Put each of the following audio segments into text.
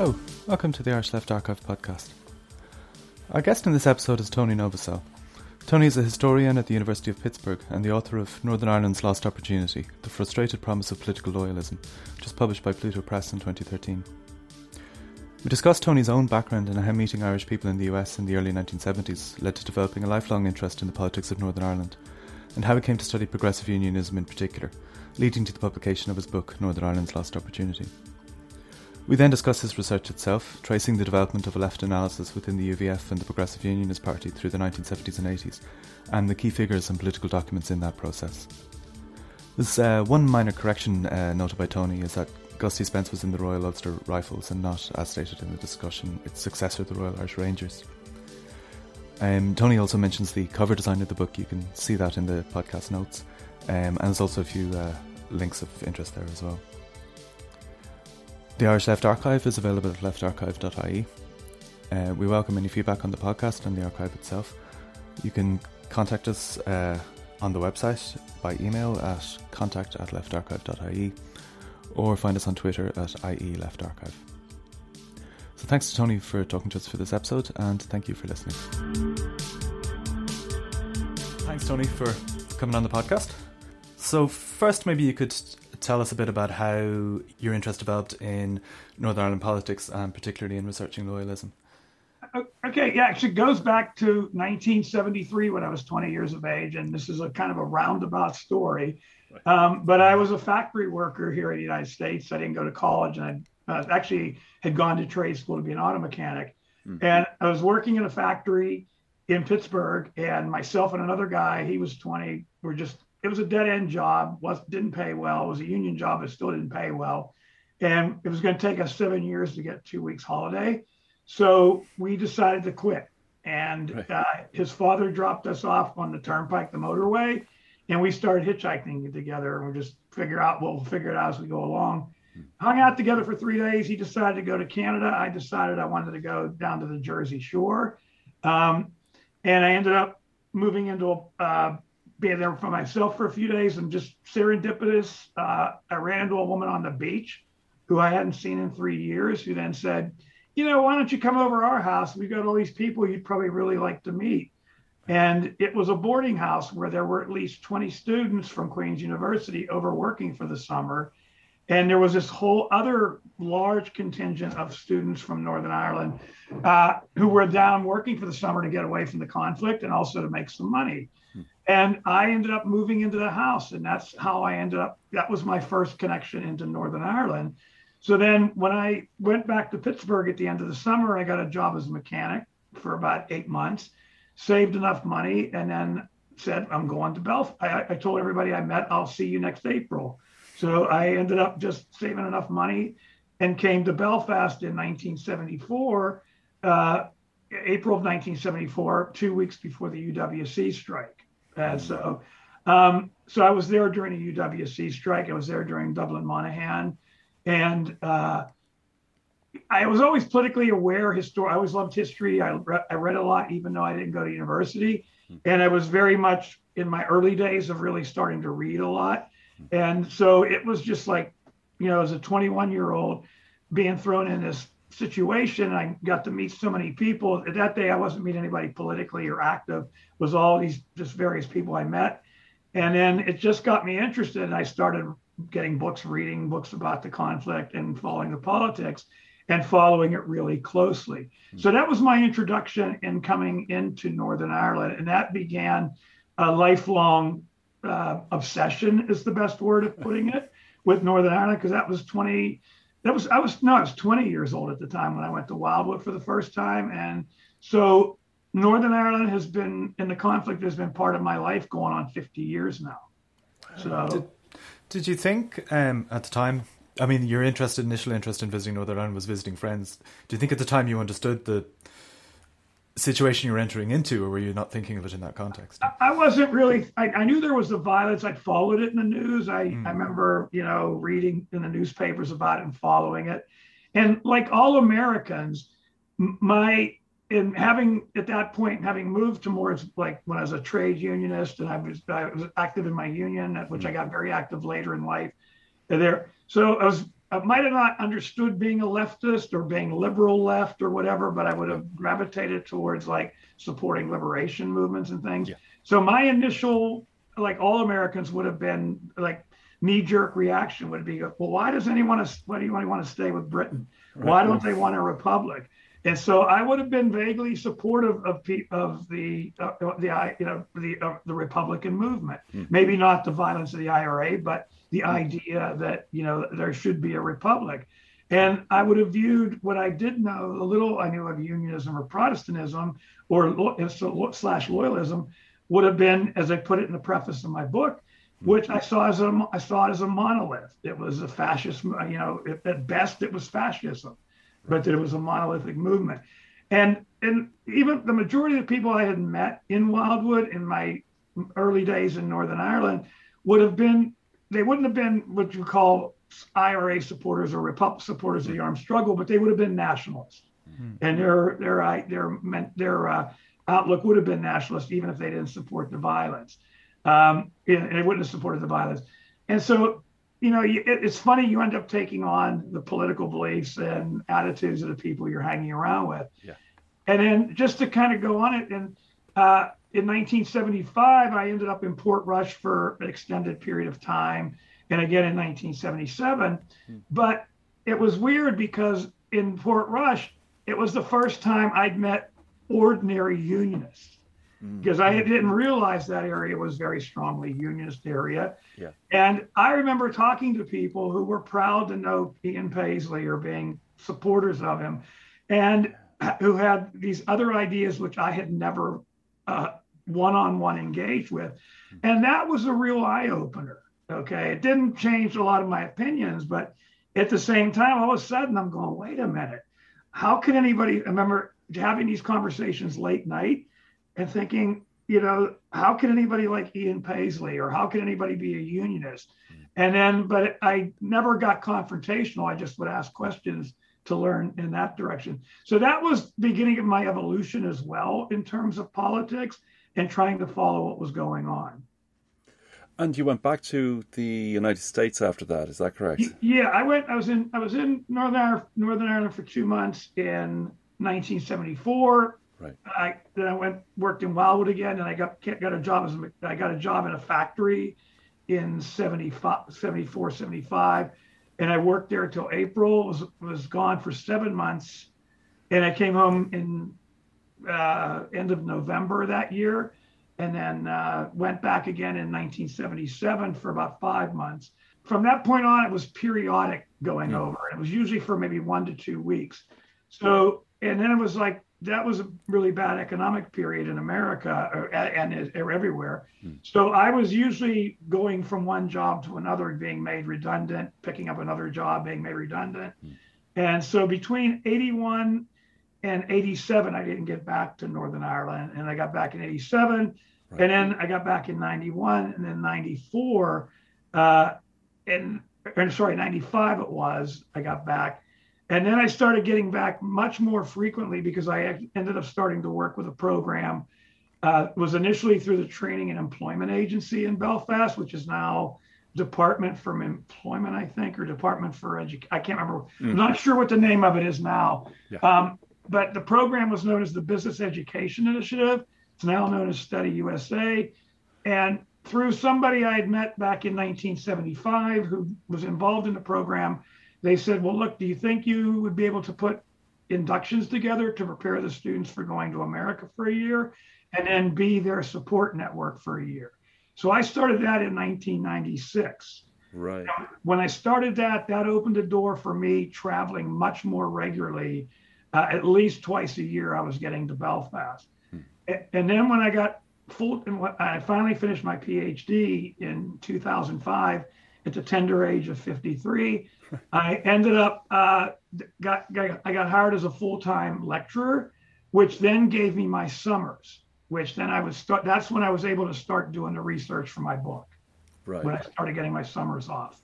Hello, welcome to the Irish Left Archive podcast. Our guest in this episode is Tony Novosel. Tony is a historian at the University of Pittsburgh and the author of Northern Ireland's Lost Opportunity The Frustrated Promise of Political Loyalism, which was published by Pluto Press in 2013. We discussed Tony's own background and how meeting Irish people in the US in the early 1970s led to developing a lifelong interest in the politics of Northern Ireland, and how he came to study progressive unionism in particular, leading to the publication of his book Northern Ireland's Lost Opportunity. We then discuss his research itself, tracing the development of a left analysis within the UVF and the Progressive Unionist Party through the 1970s and 80s, and the key figures and political documents in that process. There's uh, one minor correction uh, noted by Tony is that Gusty Spence was in the Royal Ulster Rifles and not, as stated in the discussion, its successor, the Royal Irish Rangers. Um, Tony also mentions the cover design of the book. You can see that in the podcast notes. Um, and there's also a few uh, links of interest there as well. The Irish Left Archive is available at leftarchive.ie. Uh, we welcome any feedback on the podcast and the archive itself. You can contact us uh, on the website by email at contact at leftarchive.ie or find us on Twitter at IE Left Archive. So thanks to Tony for talking to us for this episode and thank you for listening. Thanks, Tony, for coming on the podcast. So, first, maybe you could tell us a bit about how your interest developed in Northern Ireland politics and particularly in researching loyalism. Okay, yeah, actually goes back to 1973 when I was 20 years of age, and this is a kind of a roundabout story. Um, but I was a factory worker here in the United States. I didn't go to college, and I uh, actually had gone to trade school to be an auto mechanic. Mm-hmm. And I was working in a factory in Pittsburgh, and myself and another guy, he was 20, were just it was a dead end job. was didn't pay well. It was a union job, It still didn't pay well. And it was going to take us seven years to get two weeks holiday. So we decided to quit. And right. uh, his father dropped us off on the turnpike, the motorway, and we started hitchhiking together. And we just figure out we'll figure it out as we go along. Hmm. Hung out together for three days. He decided to go to Canada. I decided I wanted to go down to the Jersey Shore, um, and I ended up moving into a uh, being there for myself for a few days and just serendipitous. Uh, I ran into a woman on the beach who I hadn't seen in three years, who then said, You know, why don't you come over our house? We've got all these people you'd probably really like to meet. And it was a boarding house where there were at least 20 students from Queen's University over working for the summer. And there was this whole other large contingent of students from Northern Ireland uh, who were down working for the summer to get away from the conflict and also to make some money. And I ended up moving into the house, and that's how I ended up. That was my first connection into Northern Ireland. So then, when I went back to Pittsburgh at the end of the summer, I got a job as a mechanic for about eight months, saved enough money, and then said, I'm going to Belfast. I, I told everybody I met, I'll see you next April. So I ended up just saving enough money and came to Belfast in 1974, uh, April of 1974, two weeks before the UWC strike. And so, um, so I was there during the UWC strike. I was there during Dublin Monaghan, and uh, I was always politically aware. Histor- I always loved history. I, re- I read a lot, even though I didn't go to university. Hmm. And I was very much in my early days of really starting to read a lot. And so it was just like, you know, as a 21 year old being thrown in this situation. I got to meet so many people. That day, I wasn't meeting anybody politically or active. It was all these just various people I met, and then it just got me interested. And I started getting books, reading books about the conflict, and following the politics, and following it really closely. So that was my introduction in coming into Northern Ireland, and that began a lifelong uh, obsession, is the best word of putting it, with Northern Ireland because that was 20 that was I was no, I was 20 years old at the time when I went to Wildwood for the first time, and so Northern Ireland has been in the conflict has been part of my life going on 50 years now. So, did, did you think um, at the time? I mean, your interest, initial interest in visiting Northern Ireland was visiting friends. Do you think at the time you understood the situation you were entering into, or were you not thinking of it in that context? I, wasn't really. I, I, knew there was the violence. I followed it in the news. I, mm. I remember, you know, reading in the newspapers about it and following it. And like all Americans, my in having at that point having moved to more like when I was a trade unionist and I was I was active in my union, which mm. I got very active later in life. There, so I was I might have not understood being a leftist or being liberal left or whatever, but I would have gravitated towards like supporting liberation movements and things. Yeah. So my initial, like all Americans, would have been like knee jerk reaction would be, well, why does anyone why do you want to stay with Britain? Why don't they want a republic? And so I would have been vaguely supportive of of the uh, the you know the uh, the Republican movement. Mm. Maybe not the violence of the IRA, but the idea that you know there should be a republic. And I would have viewed what I did know, a little I knew of unionism or Protestantism or slash loyalism, would have been, as I put it in the preface of my book, which I saw as a I saw it as a monolith. It was a fascist, you know, at best it was fascism, but that it was a monolithic movement. And and even the majority of the people I had met in Wildwood in my early days in Northern Ireland would have been they wouldn't have been what you call IRA supporters or Republic supporters of the armed struggle, but they would have been nationalists, mm-hmm. and their their their their uh, outlook would have been nationalist, even if they didn't support the violence, um, and they wouldn't have supported the violence. And so, you know, it, it's funny you end up taking on the political beliefs and attitudes of the people you're hanging around with. Yeah. And then just to kind of go on it, and uh, in 1975, I ended up in Portrush for an extended period of time, and again in 1977. Hmm. But it was weird because in Portrush, it was the first time I'd met ordinary unionists hmm. because I didn't realize that area was very strongly unionist area. Yeah. And I remember talking to people who were proud to know Ian Paisley or being supporters of him, and who had these other ideas which I had never uh, one-on-one engaged with. And that was a real eye-opener okay? It didn't change a lot of my opinions but at the same time all of a sudden i'm going wait a minute. How can anybody I remember having these conversations late night and thinking you know how can anybody like ian paisley or how can anybody be a unionist? And then but i never got confrontational. I just would ask questions to learn in that direction so that was beginning of my evolution as well in terms of politics and trying to follow what was going on. And you went back to the United States after that, is that correct? Yeah, I went. I was in. I was in Northern Ireland, Northern Ireland for two months in 1974. Right. I then I went worked in Wildwood again, and I got got a job as I got a job in a factory in 75, 74, 75, and I worked there until April. Was was gone for seven months, and I came home in uh, end of November that year, and then uh, went back again in 1977 for about five months. From that point on, it was periodic going over. It was usually for maybe one to two weeks. So, and then it was like that was a really bad economic period in America or, and or everywhere. Hmm. So I was usually going from one job to another, being made redundant, picking up another job, being made redundant. Hmm. And so between 81 and 87 i didn't get back to northern ireland and i got back in 87 right. and then i got back in 91 and then 94 uh, and or sorry 95 it was i got back and then i started getting back much more frequently because i ended up starting to work with a program uh, was initially through the training and employment agency in belfast which is now department for employment i think or department for education i can't remember mm-hmm. i'm not sure what the name of it is now yeah. um, but the program was known as the Business Education Initiative. It's now known as Study USA. And through somebody I had met back in 1975 who was involved in the program, they said, Well, look, do you think you would be able to put inductions together to prepare the students for going to America for a year and then be their support network for a year? So I started that in 1996. Right. When I started that, that opened the door for me traveling much more regularly uh, at least twice a year I was getting to Belfast. Hmm. And then when I got full, and I finally finished my PhD in 2005 at the tender age of 53. I ended up uh, got, got I got hired as a full time lecturer, which then gave me my summers. Which then I was start. That's when I was able to start doing the research for my book. Right. When I started getting my summers off.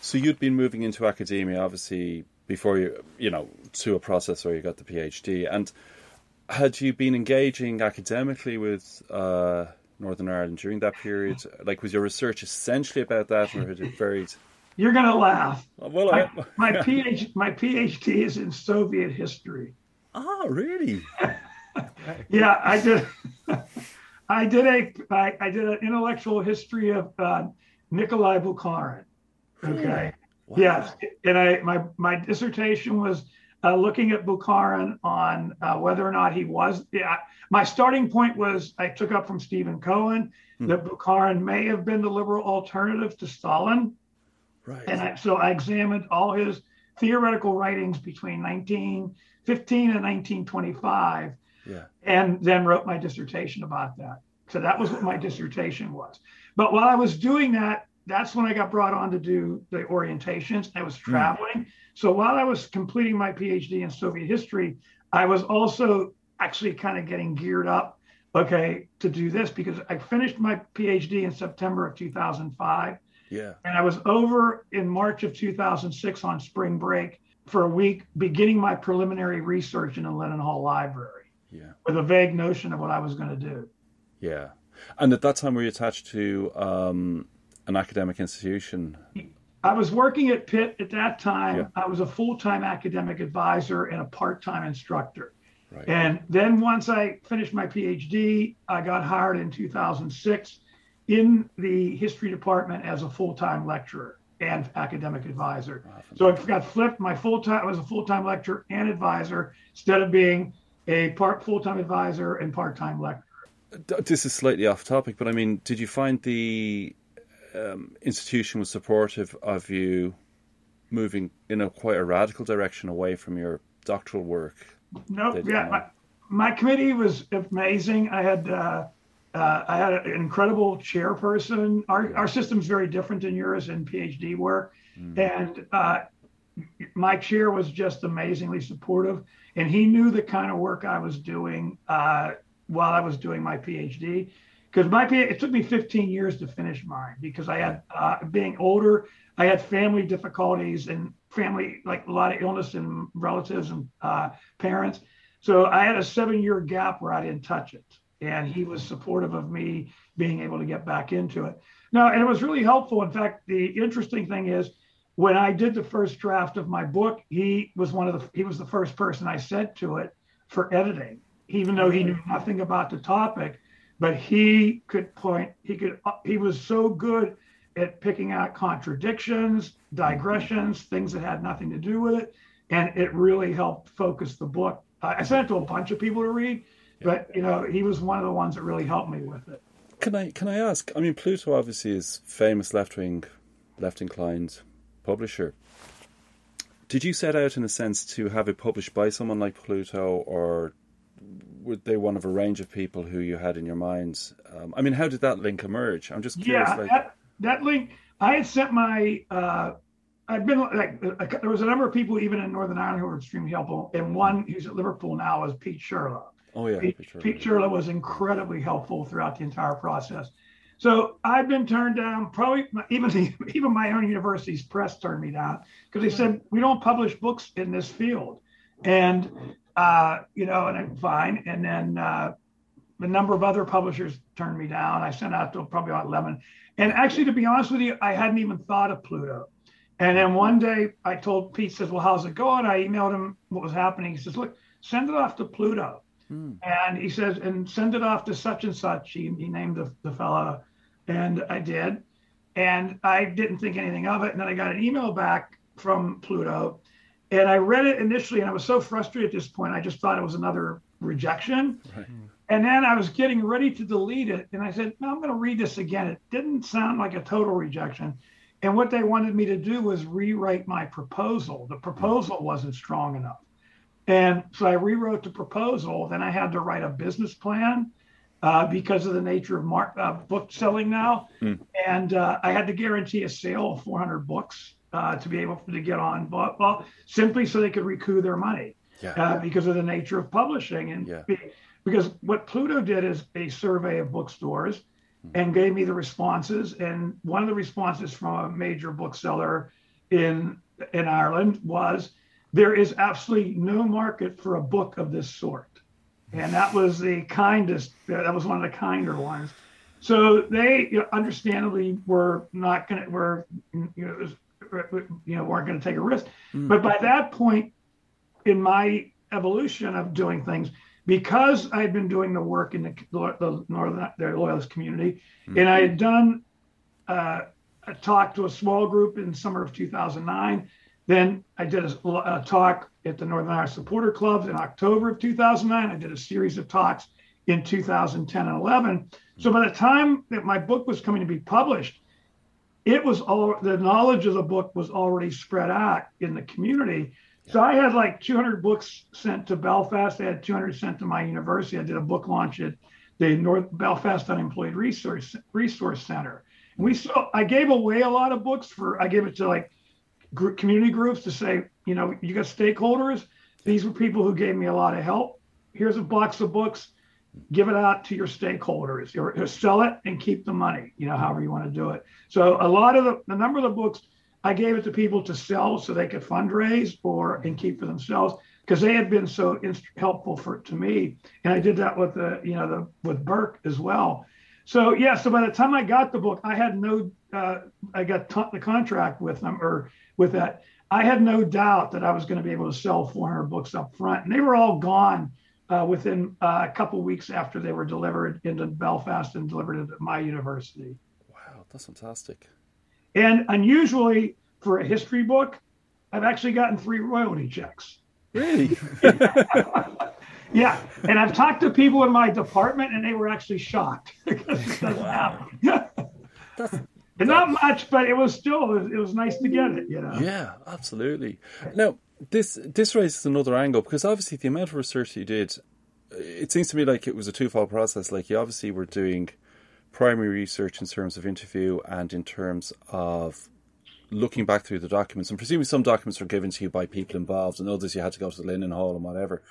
So you'd been moving into academia, obviously before you, you know, to a process where you got the PhD. And had you been engaging academically with uh, Northern Ireland during that period? Like, was your research essentially about that, or had it varied? You're gonna laugh. Well, My, I, my PhD, my PhD is in Soviet history. oh, really? Yeah, I did. I did a I, I did an intellectual history of uh, Nikolai Bukharin. Okay. Wow. Yes, and I my my dissertation was uh, looking at Bukharin on uh, whether or not he was. Yeah, my starting point was I took up from Stephen Cohen that Bukharin may have been the liberal alternative to Stalin, Right. and I, so I examined all his theoretical writings between 1915 and 1925 yeah. and then wrote my dissertation about that. So that was what my dissertation was. But while I was doing that, that's when I got brought on to do the orientations. I was hmm. traveling. So while I was completing my PhD in Soviet history, I was also actually kind of getting geared up, okay, to do this because I finished my PhD in September of 2005. Yeah. And I was over in March of 2006 on spring break for a week, beginning my preliminary research in the Linen Hall Library Yeah. with a vague notion of what I was going to do. Yeah. And at that time, were you attached to um, an academic institution? I was working at Pitt at that time. Yeah. I was a full time academic advisor and a part time instructor. Right. And then once I finished my PhD, I got hired in 2006 in the history department as a full time lecturer and academic advisor. So I got flipped. My full time I was a full time lecturer and advisor instead of being a part full time advisor and part time lecturer. This is slightly off topic, but I mean, did you find the um, institution was supportive of you moving in a quite a radical direction away from your doctoral work? Nope. Yeah, my, my committee was amazing. I had uh, uh, I had an incredible chairperson. Our our system's very different than yours in PhD work, and uh, my chair was just amazingly supportive, and he knew the kind of work I was doing uh, while I was doing my PhD. Because my it took me 15 years to finish mine because I had uh, being older, I had family difficulties and family like a lot of illness and relatives and uh, parents. So I had a seven year gap where I didn't touch it. And he was supportive of me being able to get back into it. No, and it was really helpful. In fact, the interesting thing is when I did the first draft of my book, he was one of the he was the first person I sent to it for editing, even though he knew nothing about the topic. But he could point, he could he was so good at picking out contradictions, digressions, things that had nothing to do with it. And it really helped focus the book. I sent it to a bunch of people to read, but you know, he was one of the ones that really helped me with it. Can I can I ask? I mean, Pluto obviously is famous left wing, left inclined publisher. Did you set out, in a sense, to have it published by someone like Pluto, or were they one of a range of people who you had in your minds? Um, I mean, how did that link emerge? I'm just curious. Yeah, like, that, that link. I had sent my. Uh, I've been like there was a number of people even in Northern Ireland who were extremely helpful, and one who's at Liverpool now is Pete Shirlow. Oh yeah, Pete, Pete Shirlow was incredibly helpful throughout the entire process. So I've been turned down. Probably even the, even my own university's press turned me down because they said we don't publish books in this field, and uh, you know, and I'm fine. And then uh, a number of other publishers turned me down. I sent out to probably about eleven. And actually, to be honest with you, I hadn't even thought of Pluto. And then one day I told Pete, says, Well, how's it going? I emailed him what was happening. He says, Look, send it off to Pluto. Hmm. And he says, and send it off to such and such. He, he named the, the fellow. And I did. And I didn't think anything of it. And then I got an email back from Pluto. And I read it initially, and I was so frustrated at this point, I just thought it was another rejection. Right. Hmm. And then I was getting ready to delete it. And I said, No, I'm going to read this again. It didn't sound like a total rejection. And what they wanted me to do was rewrite my proposal. The proposal wasn't strong enough. And so I rewrote the proposal. Then I had to write a business plan uh, because of the nature of mar- uh, book selling now. And uh, I had to guarantee a sale of 400 books uh, to be able to get on, but, well, simply so they could recoup their money Yeah. uh, because of the nature of publishing. And Yeah. be- because what Pluto did is a survey of bookstores and gave me the responses. And one of the responses from a major bookseller in in Ireland was there is absolutely no market for a book of this sort. And that was the kindest, that was one of the kinder ones. So they you know, understandably were not going to, were, you know, you know, weren't going to take a risk. Mm. But by that point in my evolution of doing things, because I had been doing the work in the, the northern the loyalist community, mm. and I had done uh, a talk to a small group in summer of 2009. Then I did a, a talk at the Northern Irish Supporter Clubs in October of 2009. I did a series of talks in 2010 and 11. So by the time that my book was coming to be published, it was all the knowledge of the book was already spread out in the community. So I had like 200 books sent to Belfast. I had 200 sent to my university. I did a book launch at the North Belfast Unemployed Resource Resource Center. And we saw I gave away a lot of books for I gave it to like group, community groups to say, you know, you got stakeholders. These were people who gave me a lot of help. Here's a box of books give it out to your stakeholders or, or, sell it and keep the money, you know, however you want to do it. So a lot of the, the number of the books I gave it to people to sell so they could fundraise or and keep for themselves because they had been so helpful for to me. And I did that with the, you know, the with Burke as well. So yeah, so by the time I got the book, I had no, uh, I got t- the contract with them or with that. I had no doubt that I was going to be able to sell 400 books up front, and they were all gone uh, within uh, a couple weeks after they were delivered into Belfast and delivered at my university. Wow, that's fantastic. And unusually for a history book, I've actually gotten three royalty checks. Really? yeah. And I've talked to people in my department and they were actually shocked because it doesn't happen. that's, and not much, but it was still it was nice to get it, you know. Yeah, absolutely. Now, this this raises another angle because obviously the amount of research you did, uh, it seems to me like it was a twofold process. Like you obviously were doing primary research in terms of interview and in terms of looking back through the documents. And presumably some documents were given to you by people involved, and others you had to go to the Linen Hall and whatever.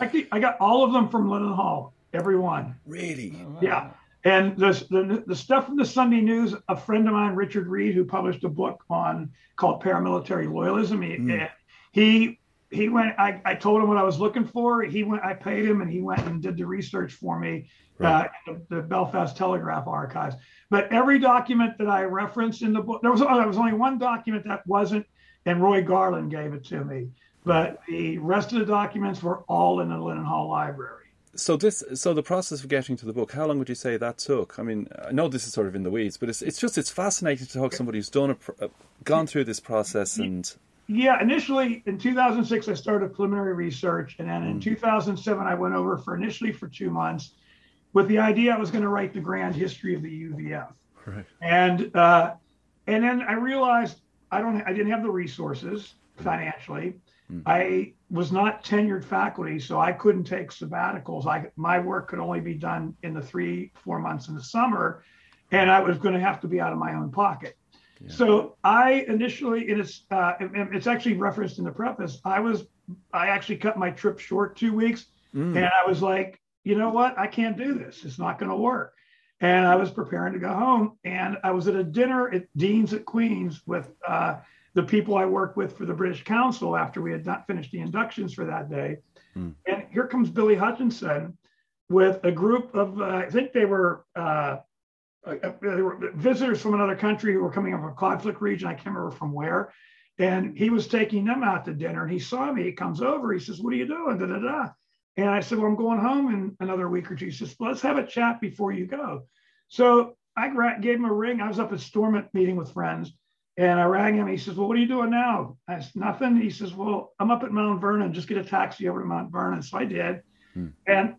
Actually, I got all of them from Linen Hall, every one. Really? Oh, wow. Yeah. And the, the, the stuff from the Sunday News, a friend of mine, Richard Reed, who published a book on called Paramilitary Loyalism, he, mm he he went I, I told him what I was looking for. He went I paid him and he went and did the research for me right. uh, the, the, Belfast Telegraph archives. But every document that I referenced in the book, there was there was only one document that wasn't, and Roy Garland gave it to me. But the rest of the documents were all in the Linen Hall Library. So this, so the process of getting to the book, how long would you say that took? I mean, I know this is sort of in the weeds, but it's it's just it's fascinating to talk to somebody who's done a, gone through this process and yeah, initially in 2006, I started preliminary research. And then in mm. 2007, I went over for initially for two months with the idea I was going to write the grand history of the UVF. Right. And, uh, and then I realized I don't, I didn't have the resources financially. Mm. I was not tenured faculty, so I couldn't take sabbaticals. I, my work could only be done in the three, four months in the summer. And I was going to have to be out of my own pocket. So I initially, and it's uh, it's actually referenced in the preface. I was I actually cut my trip short two weeks, mm. and I was like, you know what, I can't do this. It's not going to work. And I was preparing to go home, and I was at a dinner at Dean's at Queens with uh, the people I worked with for the British Council after we had not finished the inductions for that day. Mm. And here comes Billy Hutchinson with a group of, uh, I think they were uh, visitors from another country who were coming from a conflict region. I can't remember from where. And he was taking them out to dinner and he saw me. He comes over. He says, What are you doing? Da, da, da. And I said, Well, I'm going home in another week or two. He says, well, Let's have a chat before you go. So I gave him a ring. I was up at Stormont meeting with friends and I rang him. He says, Well, what are you doing now? I said, Nothing. He says, Well, I'm up at Mount Vernon. Just get a taxi over to Mount Vernon. So I did. Hmm. And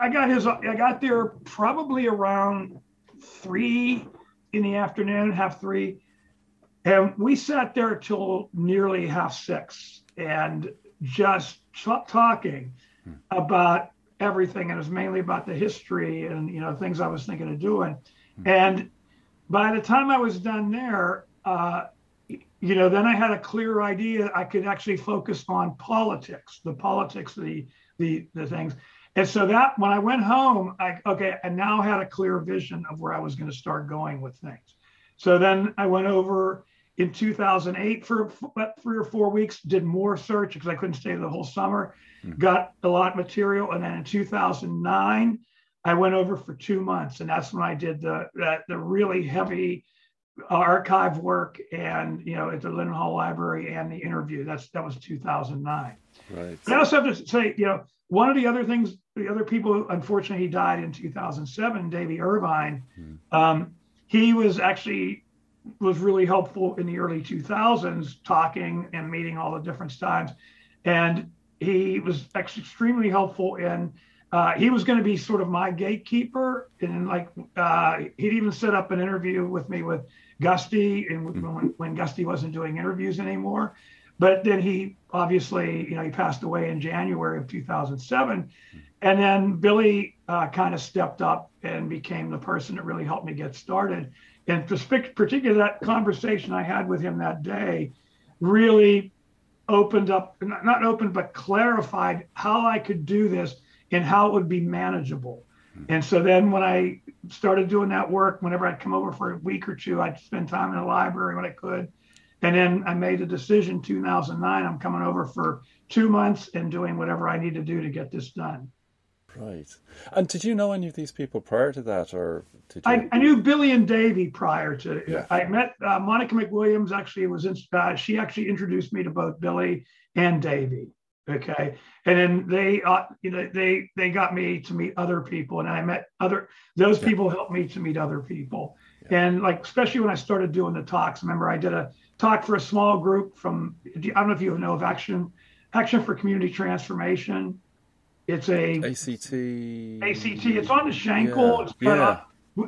I got his, I got there probably around three in the afternoon, half three. And we sat there till nearly half six and just talking hmm. about everything. And it was mainly about the history and, you know, things I was thinking of doing. Hmm. And by the time I was done there, uh, you know, then I had a clear idea. I could actually focus on politics, the politics, the the the things. And so that when I went home, I okay, I now had a clear vision of where I was going to start going with things. So then I went over in 2008 for three or four weeks, did more search because I couldn't stay the whole summer, mm-hmm. got a lot of material. And then in 2009, I went over for two months. And that's when I did the, that, the really heavy archive work and you know at the Linen Hall Library and the interview. That's that was 2009. Right. But I also have to say, you know, one of the other things, the other people, unfortunately, he died in 2007. Davy Ervine. Hmm. Um, he was actually was really helpful in the early 2000s, talking and meeting all the different times, and he was extremely helpful in. Uh, he was going to be sort of my gatekeeper, and like uh, he'd even set up an interview with me with Gusty, and when, when Gusty wasn't doing interviews anymore. But then he obviously, you know, he passed away in January of 2007, and then Billy uh, kind of stepped up and became the person that really helped me get started. And particularly that conversation I had with him that day really opened up, not opened, but clarified how I could do this and how it would be manageable. And so then when I started doing that work, whenever I'd come over for a week or two, I'd spend time in the library when I could. And then I made a decision 2009, I'm coming over for two months and doing whatever I need to do to get this done. Right. And did you know any of these people prior to that, or did you? I, I knew Billy and Davy prior to. Yeah. I met uh, Monica McWilliams. Actually, was in, uh, she actually introduced me to both Billy and Davy. Okay, and then they, uh, you know, they they got me to meet other people, and I met other. Those Yeah. people helped me to meet other people, Yeah. and like especially when I started doing the talks. Remember, I did a talk for a small group from. I don't know if you know of Action Action for Community Transformation. It's a ACT. ACT. It's on the Shankill. Yeah. It's Yeah.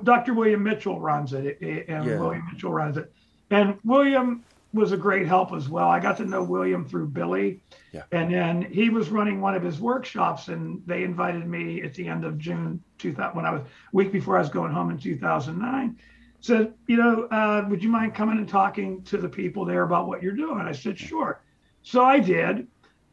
Dr. William Mitchell runs it, it- it- and Yeah. William Mitchell runs it. And William was a great help as well. I got to know William through Billy. Yeah. And then he was running one of his workshops, and they invited me at the end of June 2000, when I was week before I was going home in 2009. Said, you know, uh, would you mind coming and talking to the people there about what you're doing? I said, sure. So I did.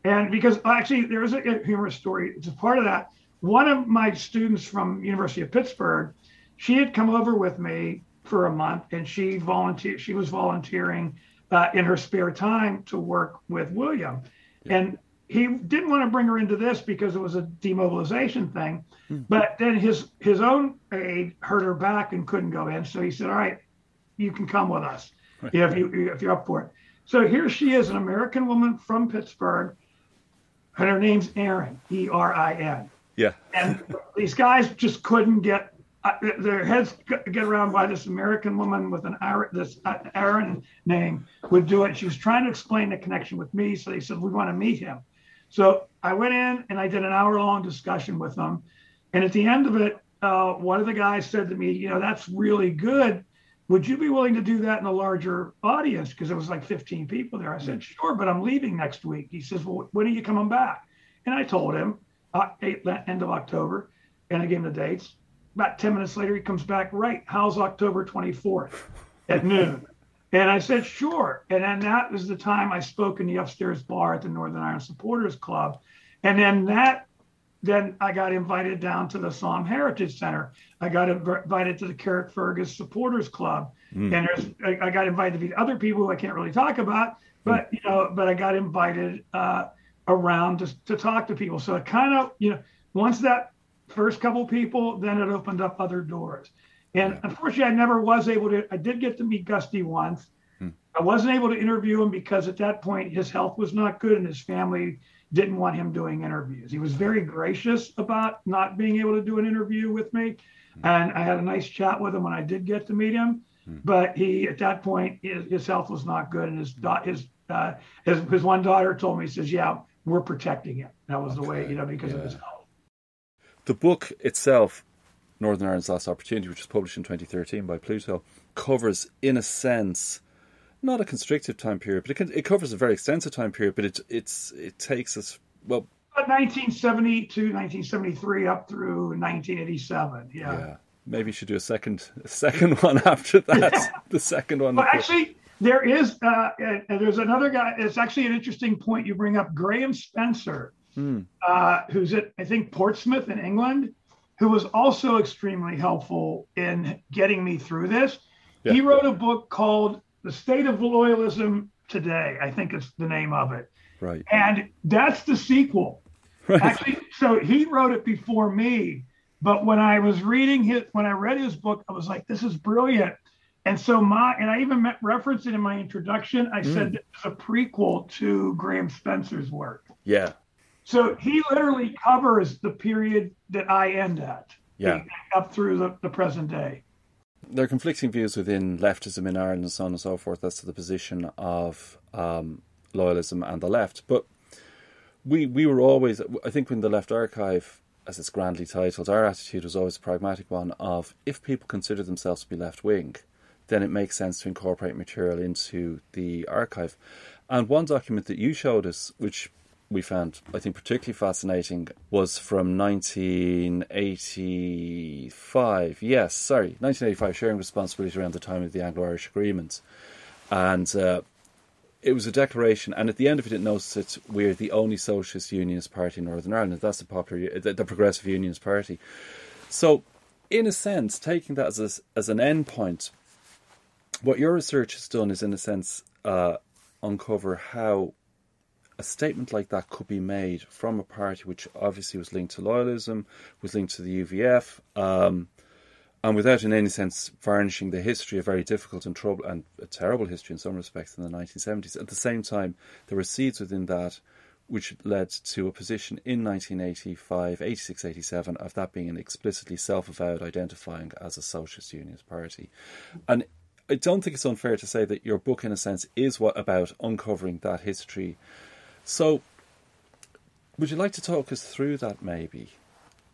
And because actually there is a humorous story. It's a part of that. One of my students from University of Pittsburgh, she had come over with me for a month, and she volunteered. She was volunteering uh, in her spare time to work with William, and he didn't want to bring her into this because it was a demobilization thing. But then his his own aide hurt her back and couldn't go in, so he said, "All right, you can come with us if you if you're up for it." So here she is, an American woman from Pittsburgh, and her name's Erin, E R I N. Yeah. And these guys just couldn't get uh, their heads get around why this American woman with an Aaron, this uh, Aaron name would do it. She was trying to explain the connection with me, so they said we want to meet him. So I went in and I did an hour long discussion with them, and at the end of it, uh, one of the guys said to me, "You know, that's really good. Would you be willing to do that in a larger audience? Because there was like 15 people there." I said, "Sure, but I'm leaving next week." He says, "Well, when are you coming back?" And I told him, uh, eight, end of October, and I gave him the dates. About 10 minutes later, he comes back, right, how's October 24th at noon? And I said, sure. And then that was the time I spoke in the upstairs bar at the Northern Ireland Supporters Club. And then that, then I got invited down to the Somme Heritage Center. I got invited to the Carrickfergus Supporters Club. Hmm. And there's, I, I got invited to meet other people who I can't really talk about, but, hmm. you know, but I got invited uh, around to, to talk to people. So it kind of, you know, once that first couple people, then it opened up other doors. And unfortunately, I never was able to. I did get to meet Gusty once. Hmm. I wasn't able to interview him because at that point his health was not good and his family didn't want him doing interviews. He was very gracious about not being able to do an interview with me. And I had a nice chat with him when I did get to meet him. But he, at that point, his, his health was not good, and his his, uh, his his one daughter told me, he says, "Yeah, we're protecting him." That was the way, you know, because of his yeah. health. The book itself, Northern Ireland's Lost Opportunity, which was published in 2013 by Pluto, covers, in a sense, not a constrictive time period, but it, can, it covers a very extensive time period. But it it's it takes us well, About 1970 to 1973 up through 1987. Yeah. yeah. Maybe you should do a second a second one after that. the second one. Well, actually, there is, uh, and and there's another guy. It's actually an interesting point you bring up. Graham Spencer, Hmm. uh, who's at, I think, Portsmouth in England, who was also extremely helpful in getting me through this. He wrote a book called The State of Loyalism Today, I think is the name of it. right. And that's the sequel. Right. Actually, so he wrote it before me, but when I was reading his, when I read his book, I was like, this is brilliant. and so my and I even met, referenced it in my introduction. I mm. said it's a prequel to Graham Spencer's work. Yeah. So he literally covers the period that I end at. Yeah. Up through the, the present day. There are conflicting views within leftism in Ireland and so on and so forth as to the position of um, loyalism and the left. But we we were always, I think, when the Left Archive, as it's grandly titled, our attitude was always a pragmatic one of if people consider themselves to be left wing, then it makes sense to incorporate material into the archive. And one document that you showed us, which we found, I think, particularly fascinating, was from 1985. Yes, sorry, 1985, sharing responsibility around the time of the Anglo Irish Agreement. And uh, it was a declaration, and at the end of it, it notes that we're the only socialist unionist party in Northern Ireland. That's the popular, the, the Progressive Unionist Party. So, in a sense, taking that as a, as an endpoint, what your research has done is, in a sense, uh, uncover how a statement like that could be made from a party which obviously was linked to loyalism, was linked to the UVF, um, and without in any sense varnishing the history, a very difficult and trouble and a terrible history in some respects in the 1970s. At the same time, there were seeds within that which led to a position in 1985, 86, 87 of that being an explicitly self-avowed identifying as a socialist unionist party. And I don't think it's unfair to say that your book, in a sense, is what about uncovering that history. So, would you like to talk us through that, maybe?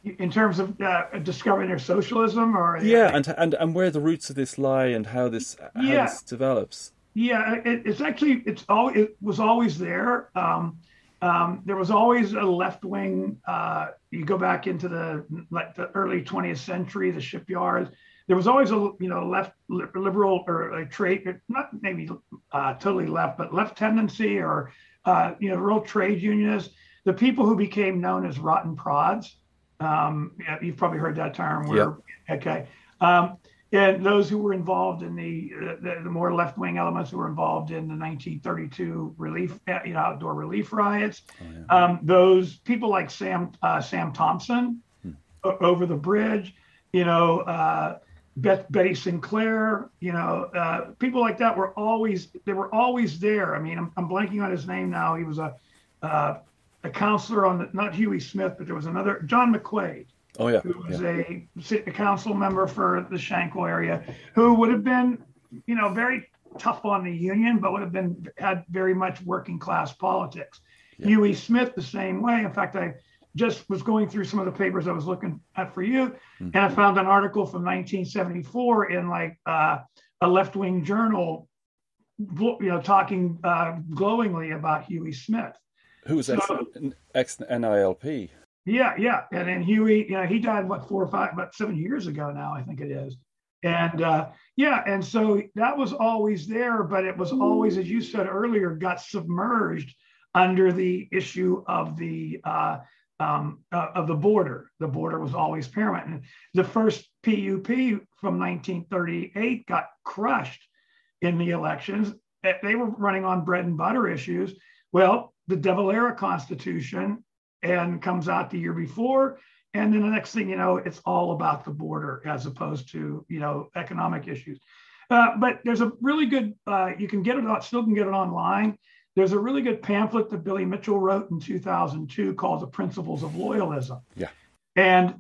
In terms of uh, discovering their socialism, or yeah, and and and where the roots of this lie, and how this how yeah. this develops. Yeah, it, it's actually it's all it was always there. Um, um, there was always a left wing. Uh, you go back into the like the early 20th century, the shipyards there was always a you know left liberal or a trade not maybe uh, totally left but left tendency or uh, you know real trade unionists the people who became known as rotten prods um, you've probably heard that term where yep. okay um, and those who were involved in the, the, the more left wing elements who were involved in the 1932 relief, uh, you know, outdoor relief riots. Oh, yeah. um, those people like Sam uh, Sam Thompson hmm. over the bridge, you know, uh, Beth, Betty Sinclair, you know, uh, people like that were always they were always there. I mean, I'm, I'm blanking on his name now. He was a uh, a counselor on the, not Huey Smyth, but there was another John McQuade. Oh yeah, who was yeah. a, a council member for the Shankill area, who would have been, you know, very tough on the union, but would have been had very much working class politics. Yeah. Hughie Smyth the same way. In fact, I just was going through some of the papers I was looking at for you, mm-hmm. and I found an article from 1974 in like uh, a left wing journal, you know, talking uh, glowingly about Huey Smyth. Who was so, ex NILP? Yeah, yeah, and then Huey, you know, he died what four or five, about seven years ago now, I think it is. And uh, yeah, and so that was always there, but it was always, as you said earlier, got submerged under the issue of the uh, um, uh, of the border. The border was always paramount. And the first PUP from 1938 got crushed in the elections. They were running on bread and butter issues. Well, the De Valera Constitution and comes out the year before. And then the next thing you know, it's all about the border as opposed to, you know, economic issues. Uh, but there's a really good, uh, you can get it, still can get it online. There's a really good pamphlet that Billy Mitchell wrote in 2002 called The Principles of Loyalism. Yeah. And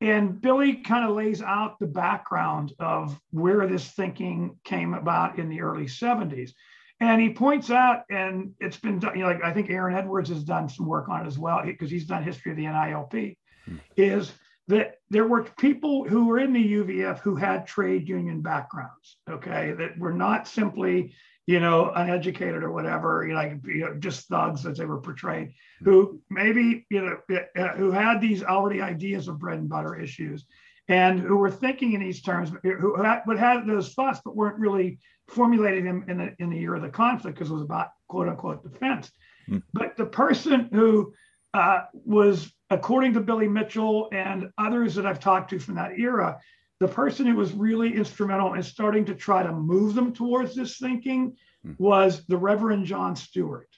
and Billy kind of lays out the background of where this thinking came about in the early 70s. And he points out, and it's been done, you know, like I think Aaron Edwards has done some work on it as well, because he's done history of the NILP, hmm. is that there were people who were in the UVF who had trade union backgrounds, okay, that were not simply you know, uneducated or whatever, you know, like you know, just thugs as they were portrayed, who maybe, you know, uh, who had these already ideas of bread and butter issues and who were thinking in these terms, who had, but had those thoughts, but weren't really formulating them in the, in the year of the conflict because it was about quote unquote defense. Mm. But the person who uh, was, according to Billy Mitchell and others that I've talked to from that era, the person who was really instrumental in starting to try to move them towards this thinking hmm. was the Reverend John Stewart,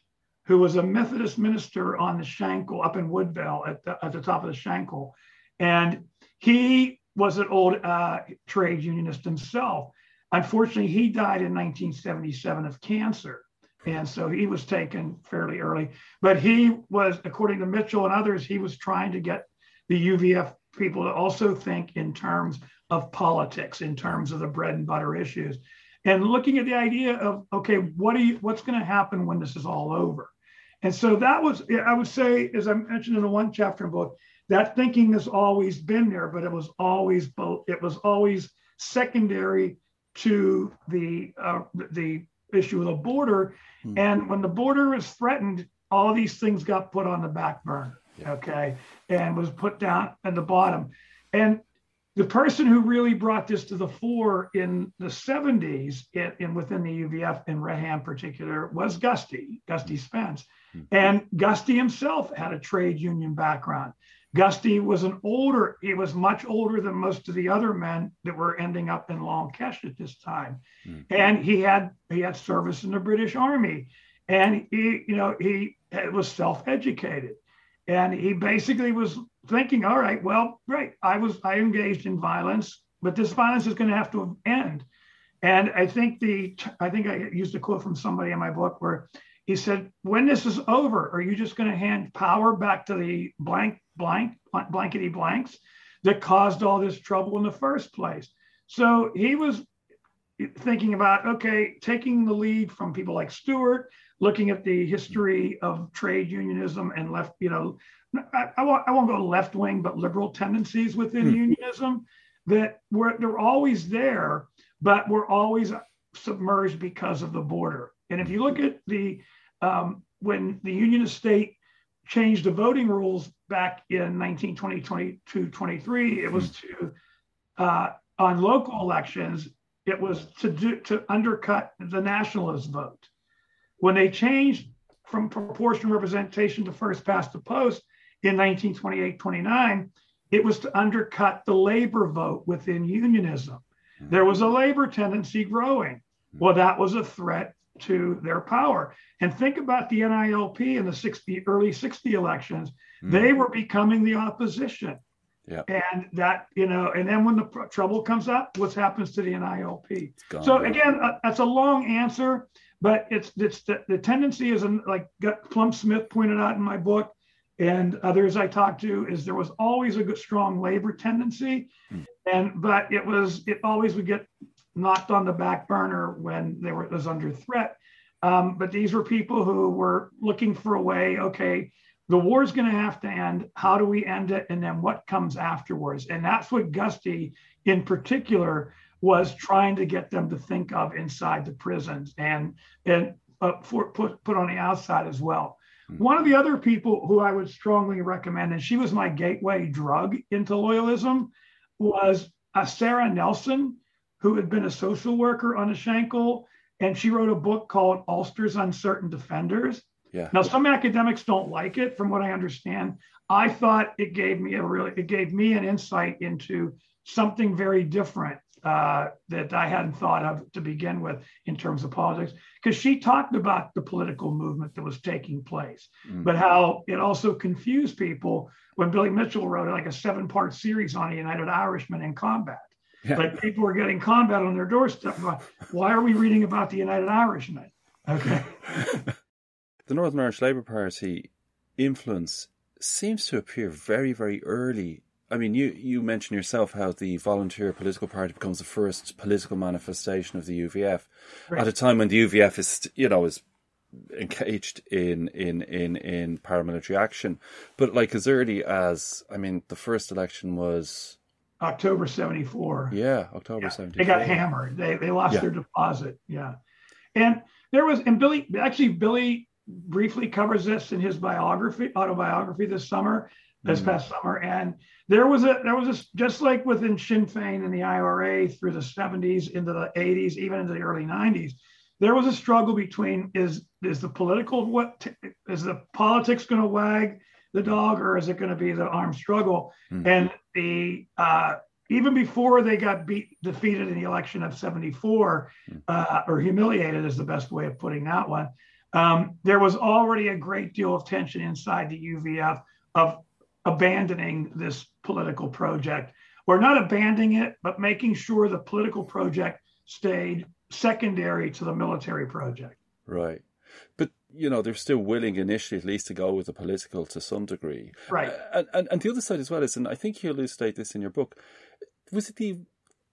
who was a Methodist minister on the Shankill up in Woodvale at the, at the top of the Shankill. And he was an old uh, trade unionist himself. unfortunately, he died in 1977 of cancer. And so he was taken fairly early. But he was, according to Mitchell and others, he was trying to get the UVF people to also think in terms of politics, in terms of the bread and butter issues. And looking at the idea of, okay, what are you, what's going to happen when this is all over? And so that was, I would say, as I mentioned in the one chapter in book, that thinking has always been there, but it was always both, it was always secondary to the uh, the issue of the border. Hmm. And when the border is threatened, all these things got put on the back burner. Yeah. Okay. And was put down at the bottom. And the person who really brought this to the fore in the 70s in, in within the UVF in Red particular was Gusty, Gusty Spence. Hmm. And Gusty himself had a trade union background. Gusty was an older, he was much older than most of the other men that were ending up in Long Kesh at this time. Mm. And he had he had service in the British Army. And he, you know, he was self-educated. And he basically was thinking, all right, well, great. I was I engaged in violence, but this violence is going to have to end. And I think the I think I used a quote from somebody in my book where he said, when this is over, are you just going to hand power back to the blank, blank, blankety blanks that caused all this trouble in the first place? So he was thinking about, okay, taking the lead from people like Stewart, looking at the history of trade unionism and left, you know, I, I, won't, I won't go left wing, but liberal tendencies within hmm. unionism that were they're always there, but we're always submerged because of the border. And if you look at the um, when the Union of State changed the voting rules back in 1920, 22, 23, it was to uh, on local elections, it was to do to undercut the nationalist vote. When they changed from proportional representation to first past the post in 1928, 29, it was to undercut the labor vote within unionism. There was a labor tendency growing. Well, that was a threat to their power. And think about the NILP in the 60 early 60 elections. Mm. They were becoming the opposition. Yeah. And that, you know, and then when the pr- trouble comes up, what happens to the NILP? So again, uh, that's a long answer, but it's it's the, the tendency is in, like Plum Smith pointed out in my book and others I talked to is there was always a good strong labor tendency. Mm. And but it was it always would get knocked on the back burner when they were was under threat. Um, but these were people who were looking for a way. Okay, the war is going to have to end. How do we end it? And then what comes afterwards? And that's what Gusty, in particular, was trying to get them to think of inside the prisons and and uh, for, put put on the outside as well. Hmm. One of the other people who I would strongly recommend, and she was my gateway drug into loyalism, was uh, Sarah Nelson who had been a social worker on a Shankill, and she wrote a book called Ulster's Uncertain Defenders. Yeah. Now, some academics don't like it, from what I understand. I thought it gave me a really, it gave me an insight into something very different uh, that I hadn't thought of to begin with in terms of politics, because she talked about the political movement that was taking place, mm. but how it also confused people when Billy Mitchell wrote like a seven part series on a United Irishman in combat. Yeah. Like people were getting combat on their doorstep. Why are we reading about the United Irishmen? Okay. the Northern Irish Labour Party influence seems to appear very, very early. I mean, you, you mentioned yourself how the volunteer political party becomes the first political manifestation of the UVF right. at a time when the UVF is, you know, is engaged in in in in paramilitary action. But like as early as, I mean, the first election was October 74. Yeah, October yeah, 74. They got hammered. They, they lost yeah. their deposit. Yeah. And there was, and Billy, actually, Billy briefly covers this in his biography, autobiography this summer, this mm past summer. And there was a, there was a, just like within Sinn Féin and the IRA through the 70s into the 80s, even into the early 90s, there was a struggle between is, is the political, what is the politics going to wag the dog or is it going to be the armed struggle? mm And the uh, even before they got beat defeated in the election of 74 hmm. uh, or humiliated is the best way of putting that one um, there was already a great deal of tension inside the uvf of abandoning this political project or not abandoning it but making sure the political project stayed secondary to the military project. Right. But, you know, they're still willing initially at least to go with the political to some degree. Right. And, and, and the other side as well is, and I think you elucidate this in your book, was it the,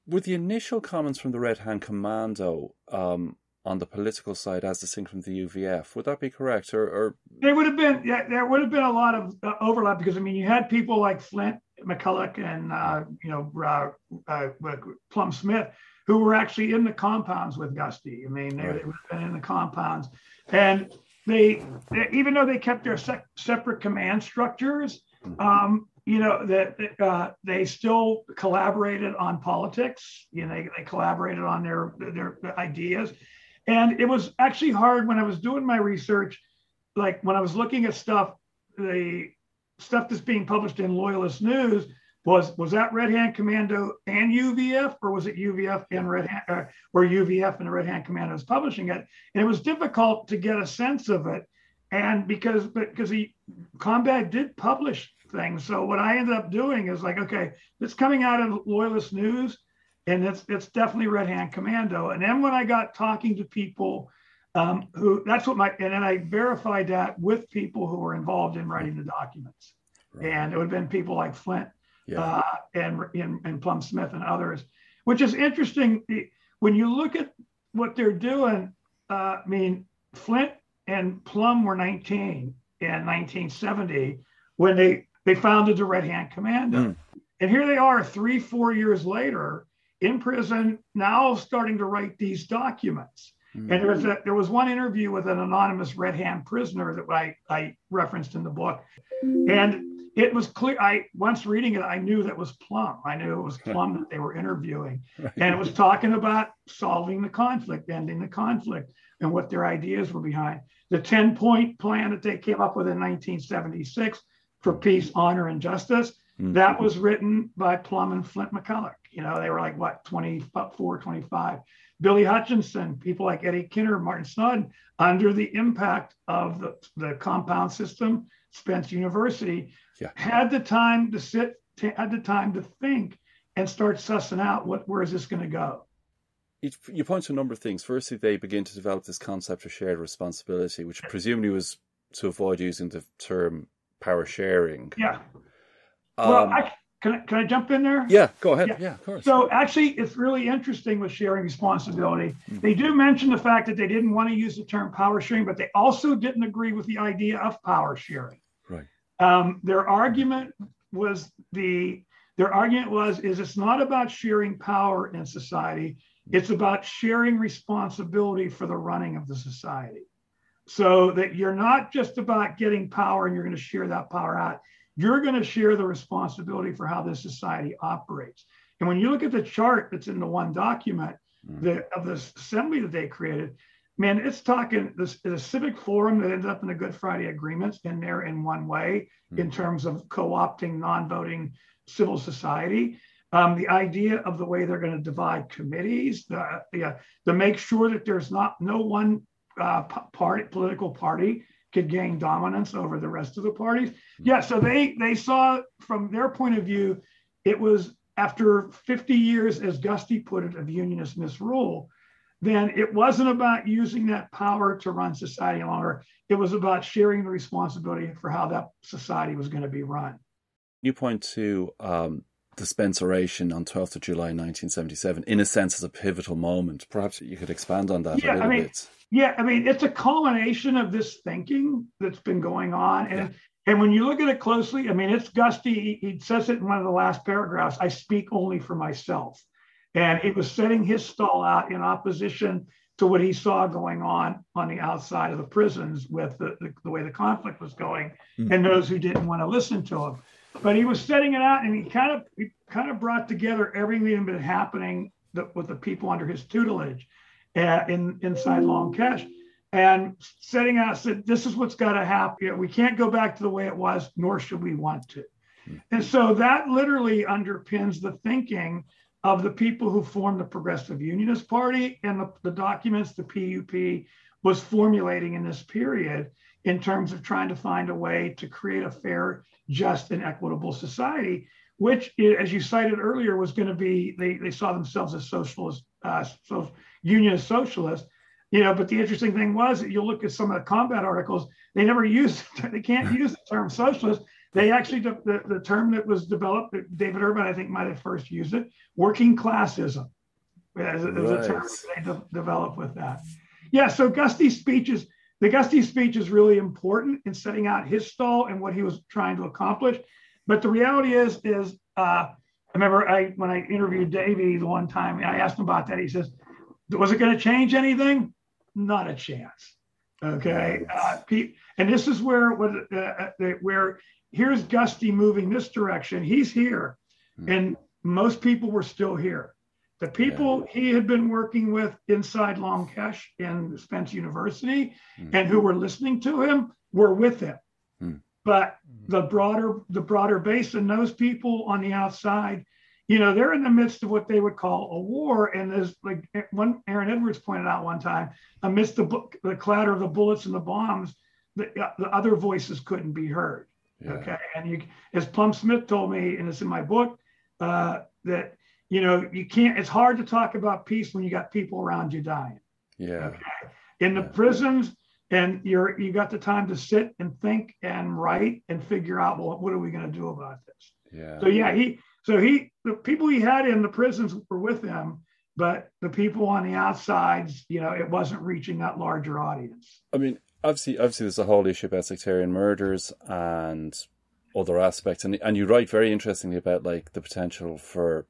were the initial comments from the Red Hand Commando um, on the political side as distinct from the UVF. Would that be correct? Or, or... there would have been yeah, there would have been a lot of uh, overlap because I mean you had people like Flint McCulloch and uh, you know uh, uh Plum Smith who were actually in the compounds with Gusty. I mean they, right. they would have been in the compounds, and they, they even though they kept their sec- separate command structures. Mm-hmm. Um, you know that uh, they still collaborated on politics. You know, they, they collaborated on their their ideas, and it was actually hard when I was doing my research, like when I was looking at stuff, the stuff that's being published in Loyalist News was was that Red Hand Commando and UVF, or was it UVF and Red Hand, uh, or UVF and the Red Hand Commando was publishing it? And it was difficult to get a sense of it, and because because he combat did publish things, so what I ended up doing is like, okay, it's coming out of Loyalist News and it's it's definitely Red Hand Commando. And then when I got talking to people um, who that's what my and then I verified that with people who were involved in writing the documents, right. and it would have been people like Flint yeah. uh, and, and and Plum Smith and others, which is interesting when you look at what they're doing. Uh, I mean, Flint and Plum were 19 in 1970 when they they founded the Red Hand Commando. Mm. And here they are three, four years later, in prison now starting to write these documents. Mm-hmm. And there was a, there was one interview with an anonymous Red Hand prisoner that I, I referenced in the book, and it was clear. I once reading it, I knew that was Plum. I knew it was Plum that they were interviewing, right. and it was talking about solving the conflict, ending the conflict, and what their ideas were behind the ten point plan that they came up with in 1976 for peace, honor, and justice. Mm-hmm. That was written by Plum and Flint McCulloch. You know, they were like, what, 24, 25. Billy Hutchinson, people like Eddie Kinner, Martin Snoddon, under the impact of the, the compound system, Spence University, yeah. had the time to sit, had the time to think and start sussing out what where is this going to go. You point to a number of things. Firstly, they begin to develop this concept of shared responsibility, which presumably was to avoid using the term power sharing. Yeah. Um, well, I, can I, can I jump in there? Yeah, go ahead. Yeah, yeah of course. So actually, it's really interesting with sharing responsibility. Mm-hmm. They do mention the fact that they didn't want to use the term power sharing, but they also didn't agree with the idea of power sharing. Right. Um, their argument was the their argument was is it's not about sharing power in society. It's about sharing responsibility for the running of the society. So that you're not just about getting power and you're going to share that power out you're going to share the responsibility for how this society operates. And when you look at the chart that's in the one document mm. the, of this assembly that they created, man, it's talking this the civic forum that ended up in the Good Friday agreements in there in one way mm. in terms of co-opting non-voting civil society. Um, the idea of the way they're going to divide committees, the, the, to make sure that there's not no one uh, party, political party could gain dominance over the rest of the parties. Hmm. Yeah, so they they saw from their point of view, it was after 50 years, as Gusty put it, of unionist misrule, then it wasn't about using that power to run society longer. It was about sharing the responsibility for how that society was going to be run. You point to um, the Spence oration on 12th of July 1977, in a sense, as a pivotal moment. Perhaps you could expand on that yeah, a little I mean, bit. Yeah, I mean, it's a culmination of this thinking that's been going on. And yeah. and when you look at it closely, I mean, it's Gusty. He says it in one of the last paragraphs I speak only for myself. And it was setting his stall out in opposition to what he saw going on on the outside of the prisons with the, the, the way the conflict was going mm-hmm. and those who didn't want to listen to him. But he was setting it out and he kind of he kind of brought together everything that had been happening that, with the people under his tutelage uh, in inside Long Kesh and setting out said this is what's got to happen. We can't go back to the way it was, nor should we want to. Hmm. And so that literally underpins the thinking of the people who formed the Progressive Unionist Party and the, the documents the PUP was formulating in this period in terms of trying to find a way to create a fair, just, and equitable society, which, as you cited earlier, was going to be they, they saw themselves as socialist uh, so unionist socialist. You know, but the interesting thing was that you look at some of the combat articles, they never use, they can't use the term socialist. They actually, the, the term that was developed, David Ervine, I think, might have first used it, working classism as, as right. a term they de- developed with that. Yeah, so Gusty's speeches, the Gusty speech is really important in setting out his stall and what he was trying to accomplish. But the reality is, is uh, I remember I when I interviewed Davey the one time, I asked him about that. He says, "Was it going to change anything? Not a chance." Okay, uh, and this is where what uh, uh, where here's Gusty moving this direction. He's here, hmm. and most people were still here. The people yeah. he had been working with inside Long Kesh in Spence University mm. and who were listening to him were with him. Mm. But the broader the broader base and those people on the outside, you know, they're in the midst of what they would call a war. And there's like one Aaron Edwards pointed out one time, amidst the the clatter of the bullets and the bombs, the, uh, the other voices couldn't be heard. Yeah. Okay, and you, as Plum Smith told me, and it's in my book, uh, that you know, you can't, it's hard to talk about peace when you got people around you dying. Yeah. Okay? In the yeah. prisons, and you're you got the time to sit and think and write and figure out well what are we going to do about this yeah so yeah he so he the people he had in the prisons were with him but the people on the outsides you know it wasn't reaching that larger audience i mean obviously obviously there's a whole issue about sectarian murders and other aspects and and you write very interestingly about like the potential for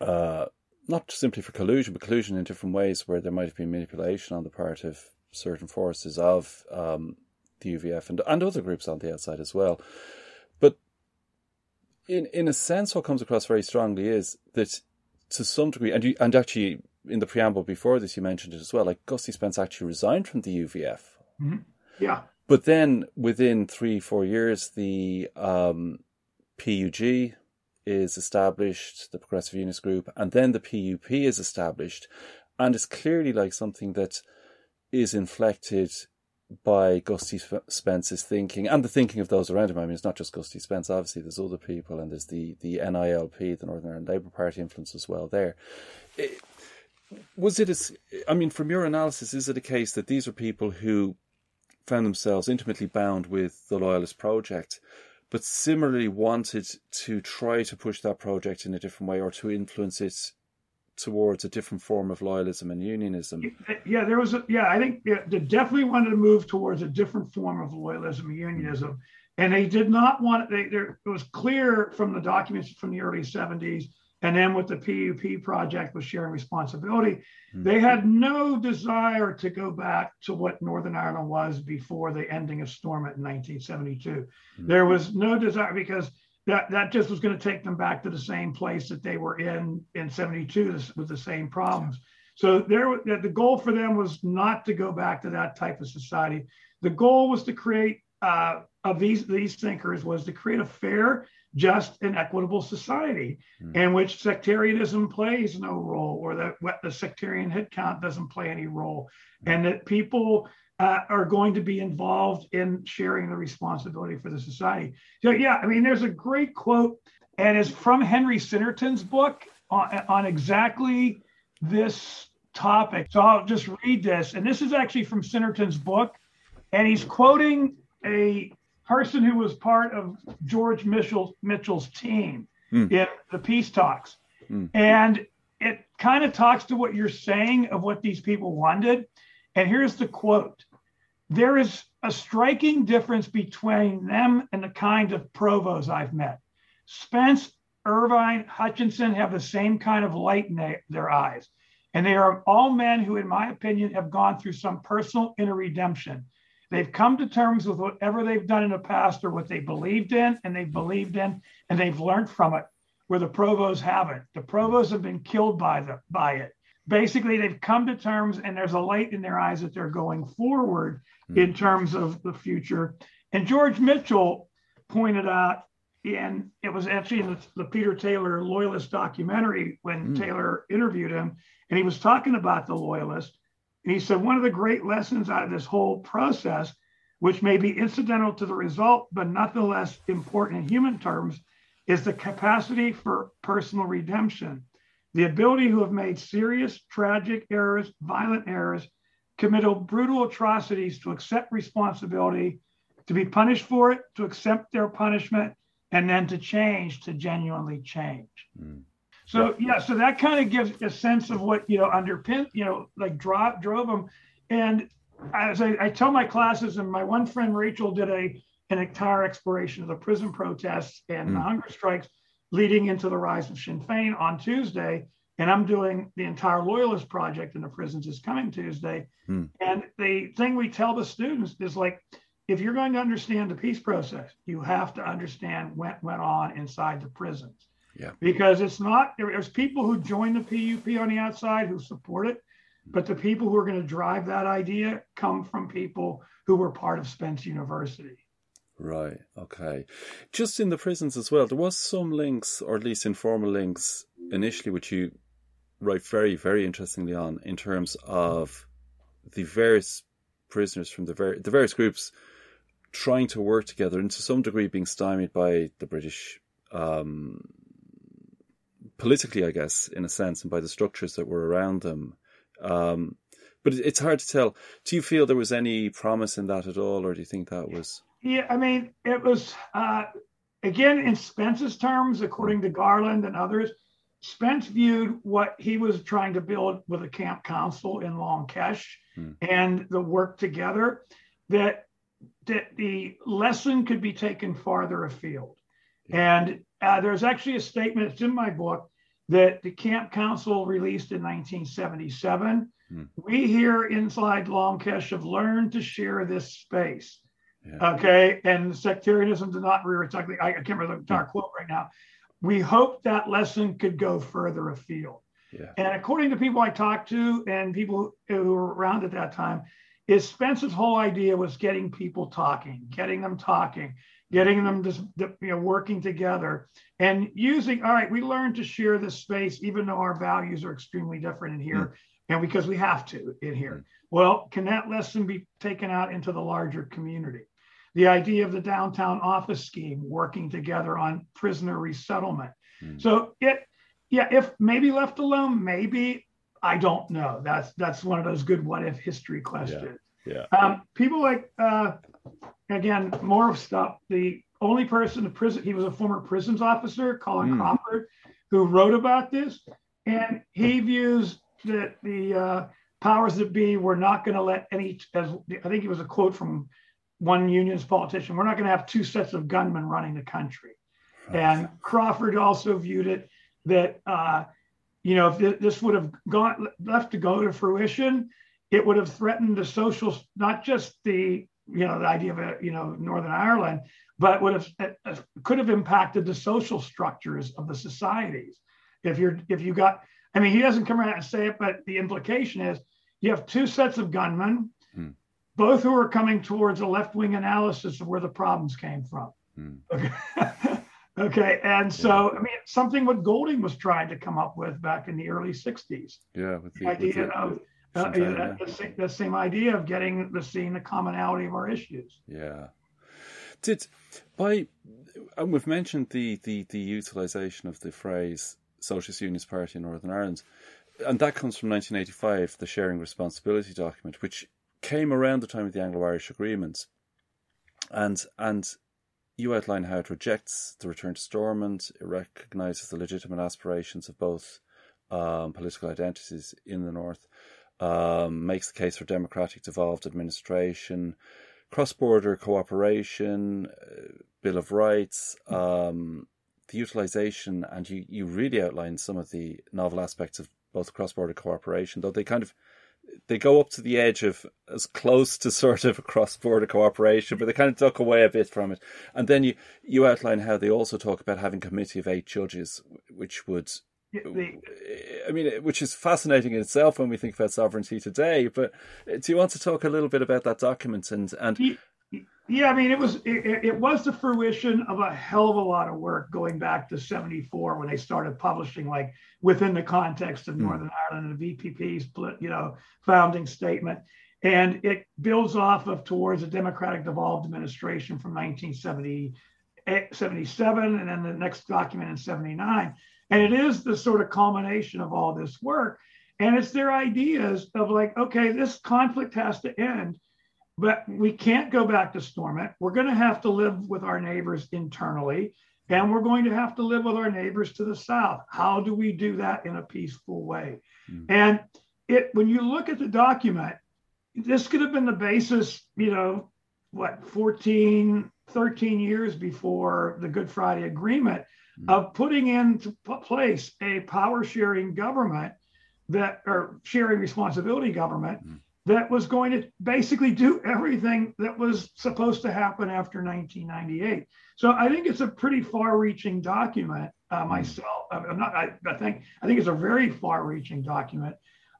uh, not simply for collusion, but collusion in different ways where there might have been manipulation on the part of certain forces of um, the UVF and, and other groups on the outside as well. But in in a sense, what comes across very strongly is that to some degree, and you, and actually in the preamble before this, you mentioned it as well. Like Gusty Spence actually resigned from the UVF. Mm-hmm. Yeah. But then within three four years, the um, PUG is established, the Progressive Unionist Group, and then the PUP is established. And it's clearly like something that is inflected by Gusty Spence's thinking and the thinking of those around him. I mean, it's not just Gusty Spence, obviously, there's other people, and there's the, the NILP, the Northern Ireland Labour Party influence as well there. It, was it, a, I mean, from your analysis, is it a case that these are people who found themselves intimately bound with the Loyalist project? but similarly wanted to try to push that project in a different way or to influence it towards a different form of loyalism and unionism. Yeah, there was a, yeah, I think yeah, they definitely wanted to move towards a different form of loyalism and unionism. And they did not want they there it was clear from the documents from the early 70s and then with the PUP project with sharing responsibility, mm-hmm. they had no desire to go back to what Northern Ireland was before the ending of Stormont in 1972. Mm-hmm. There was no desire because that, that just was going to take them back to the same place that they were in in 72 with the same problems. So there, the goal for them was not to go back to that type of society. The goal was to create uh, of these these thinkers was to create a fair just and equitable society mm. in which sectarianism plays no role or that the sectarian head count doesn't play any role mm. and that people uh, are going to be involved in sharing the responsibility for the society so yeah i mean there's a great quote and it's from henry sinnerton's book on, on exactly this topic so i'll just read this and this is actually from sinnerton's book and he's quoting a person who was part of George Mitchell, Mitchell's team mm. in the peace talks. Mm. And it kind of talks to what you're saying of what these people wanted. And here's the quote There is a striking difference between them and the kind of provosts I've met. Spence, Ervine, Hutchinson have the same kind of light in their eyes. And they are all men who, in my opinion, have gone through some personal inner redemption. They've come to terms with whatever they've done in the past or what they believed in and they've believed in and they've learned from it, where the provosts haven't. The provosts have been killed by the by it. Basically, they've come to terms and there's a light in their eyes that they're going forward mm. in terms of the future. And George Mitchell pointed out, and it was actually in the, the Peter Taylor Loyalist documentary when mm. Taylor interviewed him, and he was talking about the Loyalist and he said, one of the great lessons out of this whole process, which may be incidental to the result, but nonetheless important in human terms, is the capacity for personal redemption. The ability who have made serious, tragic errors, violent errors, committed brutal atrocities to accept responsibility, to be punished for it, to accept their punishment, and then to change, to genuinely change. Mm. So yeah, so that kind of gives a sense of what you know underpin, you know, like drove drove them. And as I, I tell my classes, and my one friend Rachel did a an entire exploration of the prison protests and mm. the hunger strikes leading into the rise of Sinn Féin on Tuesday. And I'm doing the entire Loyalist project in the prisons is coming Tuesday. Mm. And the thing we tell the students is like, if you're going to understand the peace process, you have to understand what went on inside the prisons. Yeah. Because it's not, there's people who join the PUP on the outside who support it, but the people who are going to drive that idea come from people who were part of Spence University. Right. Okay. Just in the prisons as well, there was some links, or at least informal links, initially, which you write very, very interestingly on in terms of the various prisoners from the, ver- the various groups trying to work together and to some degree being stymied by the British um, politically, I guess, in a sense, and by the structures that were around them. Um, but it's hard to tell. Do you feel there was any promise in that at all, or do you think that was? Yeah, I mean, it was uh, again in Spence's terms, according to Garland and others. Spence viewed what he was trying to build with a camp council in Long Kesh hmm. and the work together that that the lesson could be taken farther afield. Yeah. And uh, there's actually a statement, it's in my book, that the Camp Council released in 1977. Hmm. We here inside Long Kesh have learned to share this space. Yeah. Okay. And sectarianism did not rear its ugly. I, can't remember the entire quote right now. We hope that lesson could go further afield. Yeah. And according to people I talked to and people who were around at that time, is Spence's whole idea was getting people talking, getting them talking, getting them just you know working together and using. All right, we learned to share this space, even though our values are extremely different in here, mm. and because we have to in here. Mm. Well, can that lesson be taken out into the larger community? The idea of the downtown office scheme working together on prisoner resettlement. Mm. So it, yeah, if maybe left alone, maybe I don't know. That's that's one of those good what if history questions. Yeah. yeah. Um, people like uh, again more of stuff. The only person in prison he was a former prisons officer, Colin mm. Crawford, who wrote about this, and he views that the uh, powers that be were not going to let any. As I think it was a quote from one unionist politician. We're not going to have two sets of gunmen running the country. And Crawford also viewed it that, uh, you know, if this would have gone left to go to fruition, it would have threatened the social, not just the, you know, the idea of, a, you know, Northern Ireland, but would have uh, could have impacted the social structures of the societies. If you're, if you got, I mean, he doesn't come around and say it, but the implication is you have two sets of gunmen both who are coming towards a left wing analysis of where the problems came from. Mm. Okay. okay. And so, yeah. I mean, something what Golding was trying to come up with back in the early 60s. Yeah. With the, idea with the, of uh, yeah, the, same, the same idea of getting the seeing the commonality of our issues. Yeah. Did by and we've mentioned the, the, the utilization of the phrase Socialist Unionist Party in Northern Ireland, and that comes from 1985, the Sharing Responsibility document, which came around the time of the Anglo-Irish Agreement, and and you outline how it rejects the return to Stormont. It recognises the legitimate aspirations of both um, political identities in the north. Um, makes the case for democratic devolved administration, cross-border cooperation, uh, Bill of Rights, um, the utilisation, and you, you really outline some of the novel aspects of both cross-border cooperation, though they kind of they go up to the edge of as close to sort of a cross-border cooperation, but they kind of duck away a bit from it. And then you you outline how they also talk about having a committee of eight judges, which would. I mean, which is fascinating in itself when we think about sovereignty today. But uh, do you want to talk a little bit about that document and and yeah, I mean, it was it, it, was the fruition of a hell of a lot of work going back to '74 when they started publishing, like within the context of mm. Northern Ireland and the VPP's, you know, founding statement, and it builds off of towards a democratic devolved administration from 1977, and then the next document in '79. And it is the sort of culmination of all this work. And it's their ideas of like, okay, this conflict has to end, but we can't go back to Stormont. We're going to have to live with our neighbors internally, and we're going to have to live with our neighbors to the south. How do we do that in a peaceful way? Mm-hmm. And it when you look at the document, this could have been the basis, you know, what 14, 13 years before the Good Friday Agreement mm-hmm. of putting into place a power sharing government that or sharing responsibility government mm-hmm. That was going to basically do everything that was supposed to happen after 1998. So I think it's a pretty far-reaching document. Uh, mm-hmm. myself, I'm not. I, I, think I think it's a very far-reaching document.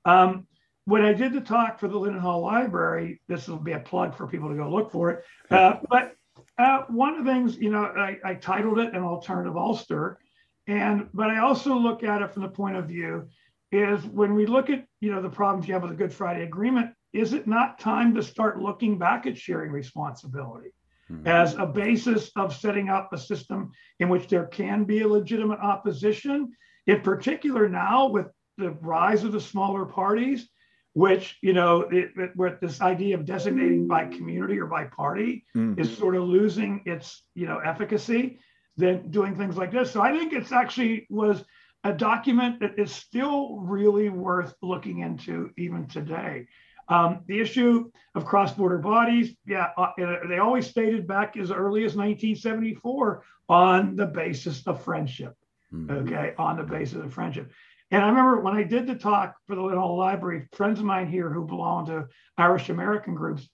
Um, when I did the talk for the Linen Hall Library, this will be a plug for people to go look for it. Uh, but uh, one of the things, you know, I, I, titled it an alternative Ulster, and but I also look at it from the point of view is when we look at you know the problems you have with the Good Friday Agreement, is it not time to start looking back at sharing responsibility mm-hmm. as a basis of setting up a system in which there can be a legitimate opposition, in particular now with the rise of the smaller parties? which you know it, it, this idea of designating by community or by party mm-hmm. is sort of losing its you know efficacy than doing things like this so i think it's actually was a document that is still really worth looking into even today um, the issue of cross-border bodies yeah uh, they always stated back as early as 1974 on the basis of friendship mm-hmm. okay on the basis of friendship and I remember when I did the talk for the Little Library, friends of mine here who belong to Irish American groups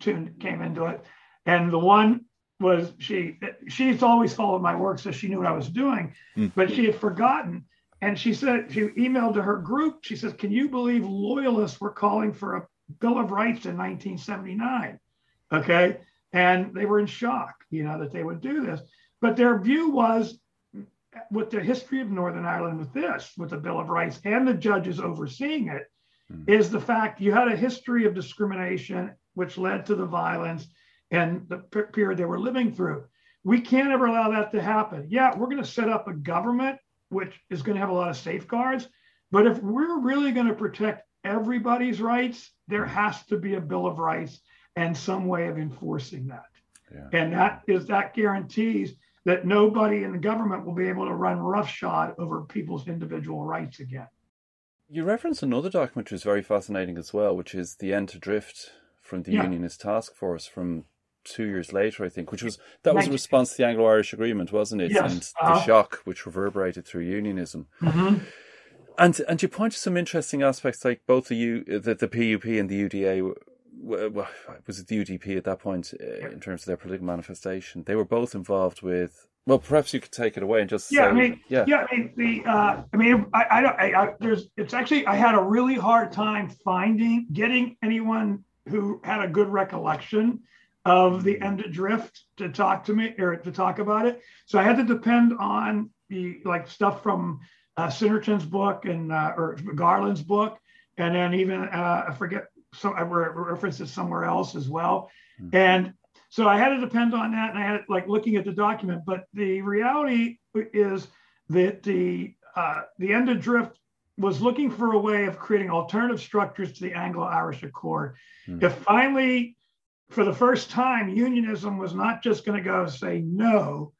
tuned, came into it. And the one was she, she's always followed my work, so she knew what I was doing, mm. but she had forgotten. And she said, she emailed to her group, she says, Can you believe loyalists were calling for a Bill of Rights in 1979? Okay. And they were in shock, you know, that they would do this. But their view was with the history of Northern Ireland with this, with the Bill of Rights and the judges overseeing it, mm. is the fact you had a history of discrimination which led to the violence and the period they were living through. We can't ever allow that to happen. Yeah, we're going to set up a government which is going to have a lot of safeguards, but if we're really going to protect everybody's rights, there hmm. has to be a Bill of Rights and some way of enforcing that. Yeah. And that is that guarantees that nobody in the government will be able to run roughshod over people's individual rights again. You reference another document which is very fascinating as well, which is the end to drift from the yeah. Unionist Task Force from two years later, I think, which was that was a response to the Anglo-Irish Agreement, wasn't it? Yes. And uh-huh. the shock which reverberated through unionism. Mm-hmm. And and you point to some interesting aspects, like both the U, the, the PUP and the UDA well, was it the UDP at that point uh, in terms of their political manifestation? They were both involved with. Well, perhaps you could take it away and just. Yeah, say, I mean, yeah, yeah. I mean, the, uh, I mean, I, I don't. I, I, there's. It's actually. I had a really hard time finding, getting anyone who had a good recollection of the end of drift to talk to me or to talk about it. So I had to depend on the like stuff from uh, Sinnerton's book and uh, or Garland's book, and then even uh, I forget some I references somewhere else as well. Mm-hmm. And so I had to depend on that, and I had like looking at the document. But the reality is that the uh, the end of drift was looking for a way of creating alternative structures to the Anglo-Irish Accord. Mm-hmm. If finally, for the first time, unionism was not just going to go say no,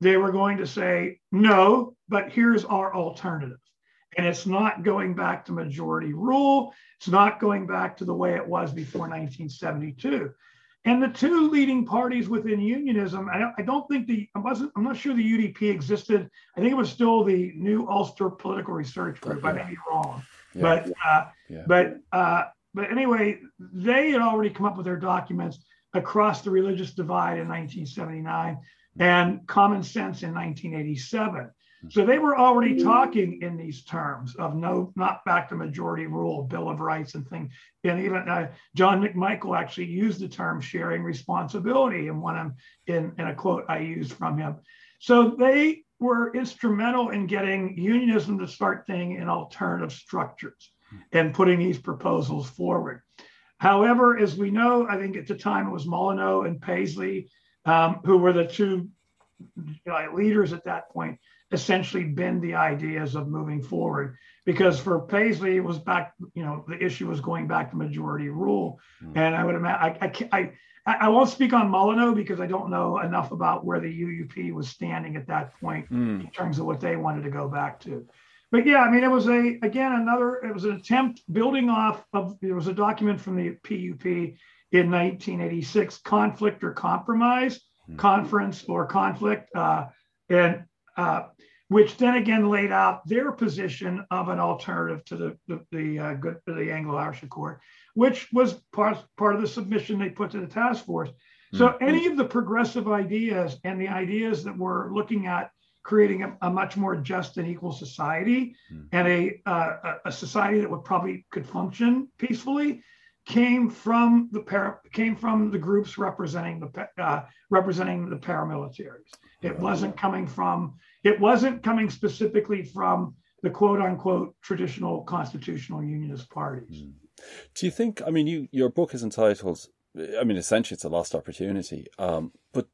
they were going to say no, but here's our alternative. And it's not going back to majority rule. It's not going back to the way it was before 1972. And the two leading parties within unionism, I don't, I don't think the, I wasn't, I'm not sure the UDP existed. I think it was still the New Ulster Political Research Group. I may be wrong. Yeah. But, uh, yeah. but, uh, but anyway, they had already come up with their documents across the religious divide in 1979 and common sense in 1987. So they were already talking in these terms of no, not back to majority rule, Bill of Rights, and things. And even uh, John McMichael actually used the term sharing responsibility in one of, in, in a quote I used from him. So they were instrumental in getting unionism to start thinking in alternative structures and putting these proposals forward. However, as we know, I think at the time it was Molyneux and Paisley um, who were the two leaders at that point essentially bend the ideas of moving forward. Because for Paisley, it was back, you know, the issue was going back to majority rule. Mm. And I would imagine, I, I, I, I, won't speak on Molyneux because I don't know enough about where the UUP was standing at that point mm. in terms of what they wanted to go back to. But yeah, I mean, it was a, again, another, it was an attempt building off of, there was a document from the PUP in 1986, conflict or compromise, mm. conference or conflict. Uh, and uh, which then again laid out their position of an alternative to the the, the, uh, good, the Anglo-Irish Accord, which was part, part of the submission they put to the task force. So mm-hmm. any of the progressive ideas and the ideas that we're looking at creating a, a much more just and equal society mm-hmm. and a, uh, a society that would probably could function peacefully came from the para, came from the groups representing the uh, representing the paramilitaries. It wasn't coming from it wasn't coming specifically from the quote unquote traditional constitutional unionist parties. Mm. Do you think? I mean, you your book is entitled. I mean, essentially, it's a lost opportunity. Um, but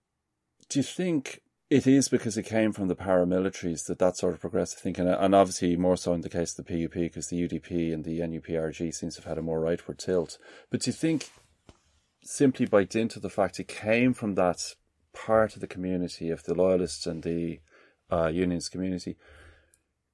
do you think it is because it came from the paramilitaries that that sort of progressive thinking, and obviously more so in the case of the PUP, because the UDP and the NUPRG seems to have had a more rightward tilt. But do you think simply by dint of the fact it came from that part of the community of the loyalists and the uh, unionist community,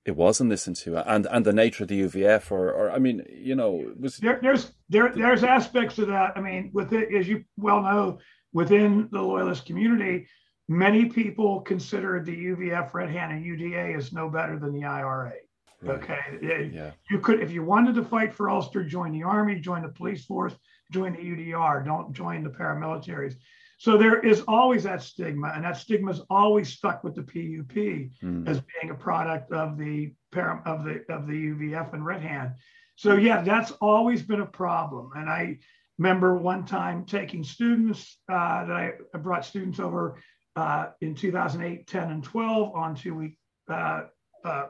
it wasn't listened to, and and the nature of the UVF, or or I mean, you know, was there, there's there there's aspects of that. I mean, with it, as you well know, within the loyalist community, many people consider the UVF, Red Hand, and UDA as no better than the IRA. Right. Okay, yeah. you could if you wanted to fight for Ulster, join the army, join the police force, join the UDR. Don't join the paramilitaries. So there is always that stigma, and that stigma is always stuck with the PUP mm. as being a product of the of the of the UVF and Red Hand. So yeah, that's always been a problem. And I remember one time taking students uh, that I, I, brought students over uh, in 2008, 10, and 12 on two week uh, uh,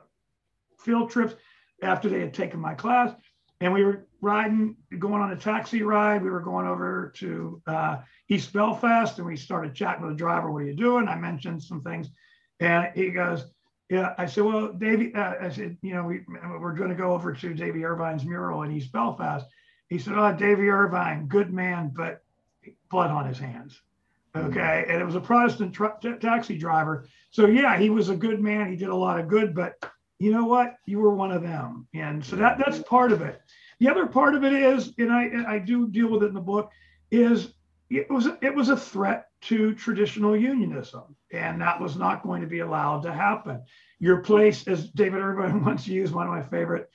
field trips after they had taken my class and we were riding, going on a taxi ride. We were going over to uh, East Belfast, and we started chatting with the driver. What are you doing? I mentioned some things, and he goes, "Yeah." I said, "Well, Davy," uh, I said, "You know, we we're going to go over to Davy Ervine's mural in East Belfast." He said, "Oh, Davy Ervine, good man, but blood on his hands." Okay, and it was a Protestant t- taxi driver. So yeah, he was a good man. He did a lot of good, but you know what? You were one of them. And so that that's part of it. The other part of it is, and I I do deal with it in the book, is it was it was a threat to traditional unionism, and that was not going to be allowed to happen. Your place, as David Ervine once used, one of my favorite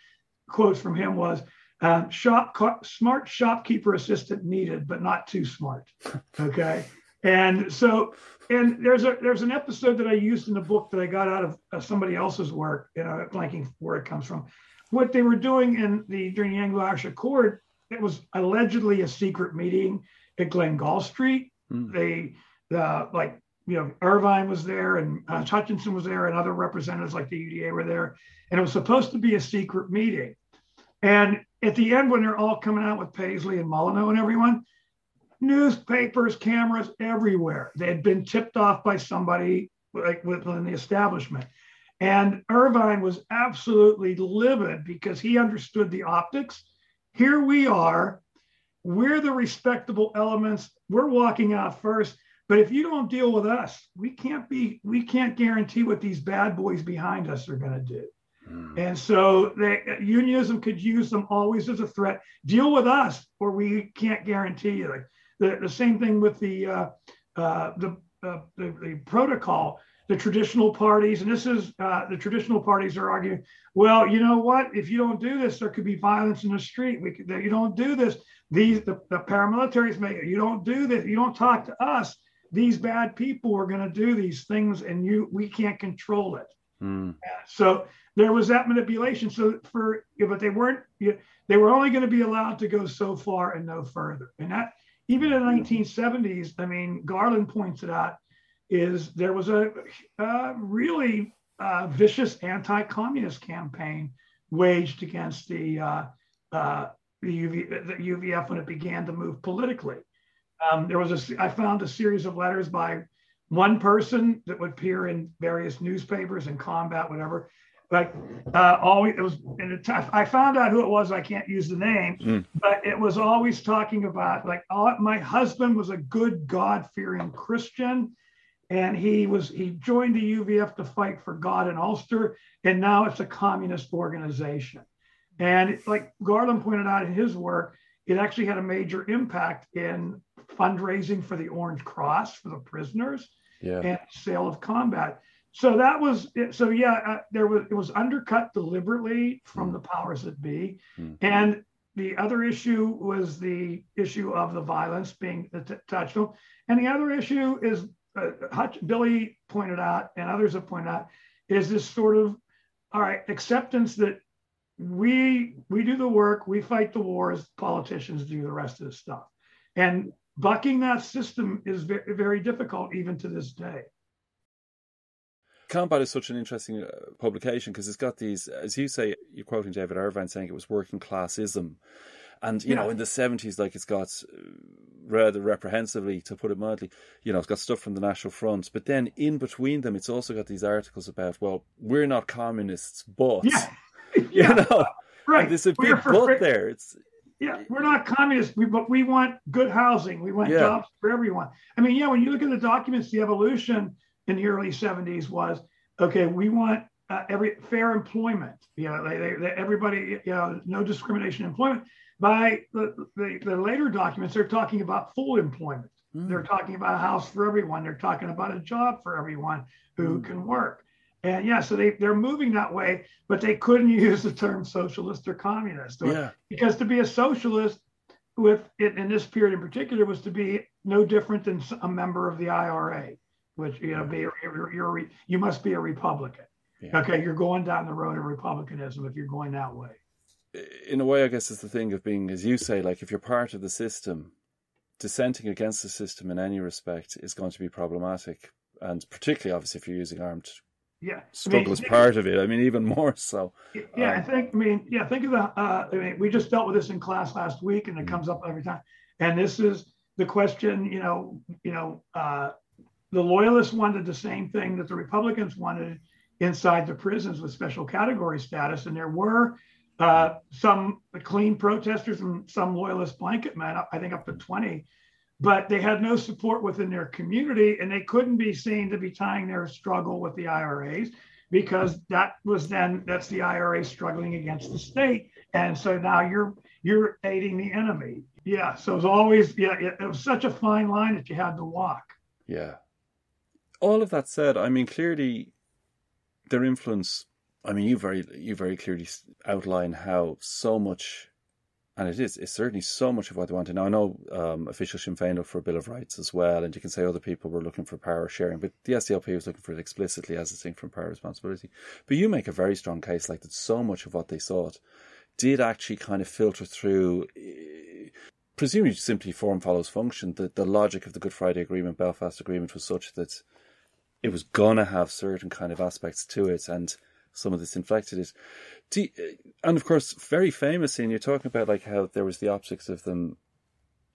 quotes from him was, um, "Shop smart shopkeeper assistant needed, but not too smart." Okay, and so and there's a there's an episode that I used in the book that I got out of, of somebody else's work, you know, blanking where it comes from. What they were doing in the during the Anglo-Irish Accord, it was allegedly a secret meeting at Glengall Street. Mm. They the like you know Ervine was there and uh, Hutchinson was there and other representatives like the UDA were there, and it was supposed to be a secret meeting. And at the end, when they're all coming out with Paisley and Molyneux and everyone, newspapers, cameras everywhere. They had been tipped off by somebody like within the establishment. And Ervine was absolutely livid because he understood the optics. Here we are. We're the respectable elements. We're walking out first. But if you don't deal with us, we can't be, we can't guarantee what these bad boys behind us are going to do. Mm. And so they, unionism could use them always as a threat. Deal with us, or we can't guarantee you. Like the, the same thing with the, uh, uh, the, uh, the, the, protocol, the traditional parties, and this is uh, the traditional parties are arguing, well, you know what? If you don't do this, there could be violence in the street. We could, you don't do this. These the, the paramilitaries make it. You don't do this. You don't talk to us. These bad people are going to do these things, and you we can't control it. Mm. So there was that manipulation. So for but they weren't. They were only going to be allowed to go so far and no further. And that even in the 1970s, I mean, Garland points it out, is there was a, a really uh, vicious anti-communist campaign waged against the, uh, uh, the, UV, the, UVF when it began to move politically. Um, there was a, I found a series of letters by one person that would appear in various newspapers and combat, whatever. Like uh, always, it was. And I found out who it was. I can't use the name, mm. but it was always talking about like, oh, my husband was a good God-fearing Christian, and he was he joined the UVF to fight for God in Ulster, and now it's a communist organization. And like Garland pointed out in his work, it actually had a major impact in fundraising for the Orange Cross for the prisoners yeah. and sale of combat. So that was so yeah. Uh, there was it was undercut deliberately from mm. the powers that be, mm. and the other issue was the issue of the violence being t- touched on, and the other issue is uh, Hutch, Billy pointed out, and others have pointed out, is this sort of all right acceptance that we we do the work, we fight the wars, politicians do the rest of the stuff, and bucking that system is very, very difficult even to this day. Combat is such an interesting uh, publication because it's got these, as you say, you're quoting David Ervine saying it was working classism. And, you yeah. know, in the 70s, like it's got uh, rather reprehensively, to put it mildly, you know, it's got stuff from the National Front. But then in between them, it's also got these articles about, well, we're not communists, but, yeah. you know, right. there's a big but there. It's, yeah, we're not communists, but we want good housing. We want yeah. jobs for everyone. I mean, yeah, when you look at the documents, the evolution in the early 70s was okay, we want uh, every fair employment. You know, they, they, they, everybody, you know, no discrimination employment. By the, the, the, later documents, they're talking about full employment. Mm. They're talking about a house for everyone. They're talking about a job for everyone who mm. can work. And yeah, so they, they're moving that way, but they couldn't use the term socialist or communist. Or, yeah. Because to be a socialist with it in this period in particular was to be no different than a member of the IRA, which, you know, be, you're, you're, you must be a Republican. Yeah. Okay, you're going down the road of republicanism if you're going that way. In a way, I guess it's the thing of being, as you say, like if you're part of the system, dissenting against the system in any respect is going to be problematic. And particularly, obviously, if you're using armed yeah struggle I mean, is part of it i mean even more so yeah um, i think i mean yeah think of the uh, i mean we just dealt with this in class last week and it mm. comes up every time and this is the question you know you know uh, the loyalists wanted the same thing that the republicans wanted inside the prisons with special category status. And there were uh, some clean protesters and some loyalist blanket men i think up to 20 but they had no support within their community and they couldn't be seen to be tying their struggle with the IRAs because that was then that's the IRA struggling against the state. And so now you're you're aiding the enemy. Yeah so it was always yeah it, it was such a fine line that you had to walk. Yeah all of that said i mean clearly their influence i mean you very you very clearly outline how so much and it is, it's certainly so much of what they wanted. Now I know um, official Sinn Féin looked for a Bill of Rights as well, and you can say other people were looking for power sharing, but the SDLP was looking for it explicitly as distinct from power responsibility. But you make a very strong case, like that so much of what they sought did actually kind of filter through, eh, presumably simply form follows function. The, the logic of the Good Friday Agreement, Belfast Agreement was such that it was going to have certain kind of aspects to it, and some of this inflected it. You, and of course, very famously, and you're talking about like how there was the optics of them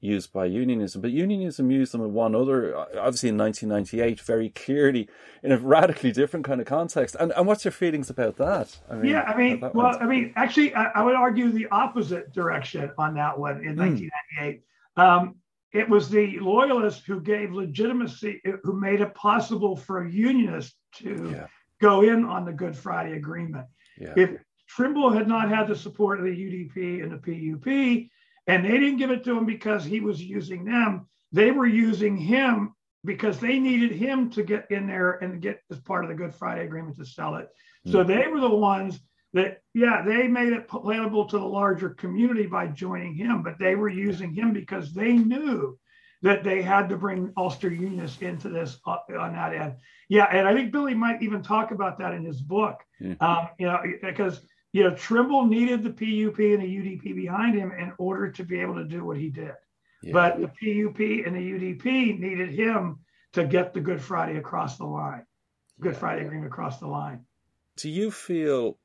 used by unionism, but unionism used them in one other, obviously in 1998, very clearly in a radically different kind of context. And, and what's your feelings about that? I mean, yeah, I mean, well, went? I mean, actually, I, I, would argue the opposite direction on that one in mm. 1998. Um, it was the loyalists who gave legitimacy, who made it possible for unionists to yeah. go in on the Good Friday Agreement. Yeah. If Trimble had not had the support of the UDP and the PUP, and they didn't give it to him because he was using them. They were using him because they needed him to get in there and get as part of the Good Friday Agreement to sell it. Mm-hmm. So they were the ones that, yeah, they made it palatable to the larger community by joining him, but they were using him because they knew that they had to bring Ulster Unionists into this uh, on that end. Yeah, and I think Billy might even talk about that in his book. Yeah. Um, you know, because you know, Trimble needed the PUP and the UDP behind him in order to be able to do what he did. Yeah. But the PUP and the UDP needed him to get the Good Friday across the line, Good yeah. Friday agreement across the line. Do you feel?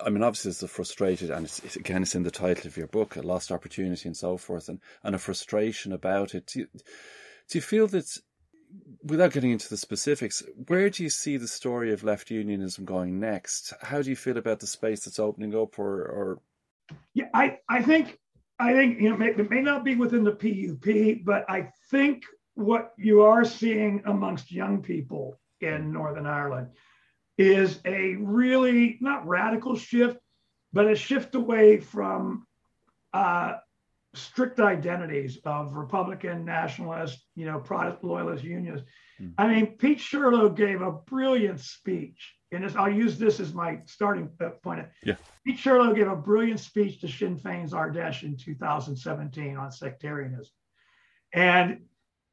I mean, obviously, it's a frustrated, and it's, it's, again, it's in the title of your book, a lost opportunity and so forth, and, and a frustration about it. Do you, do you feel that without getting into the specifics, where do you see the story of left unionism going next? How do you feel about the space that's opening up, or, or... yeah, I I think I think you know it may not be within the PUP, but I think what you are seeing amongst young people in Northern Ireland is a really not radical shift, but a shift away from uh, strict identities of Republican, nationalist, you know, Protestant, loyalist, unionists. Mm. I mean, Pete Shirlow gave a brilliant speech, and this, I'll use this as my starting point. Yeah. Pete Shirlow gave a brilliant speech to Sinn Féin's Ard Fheis in 2017 on sectarianism, and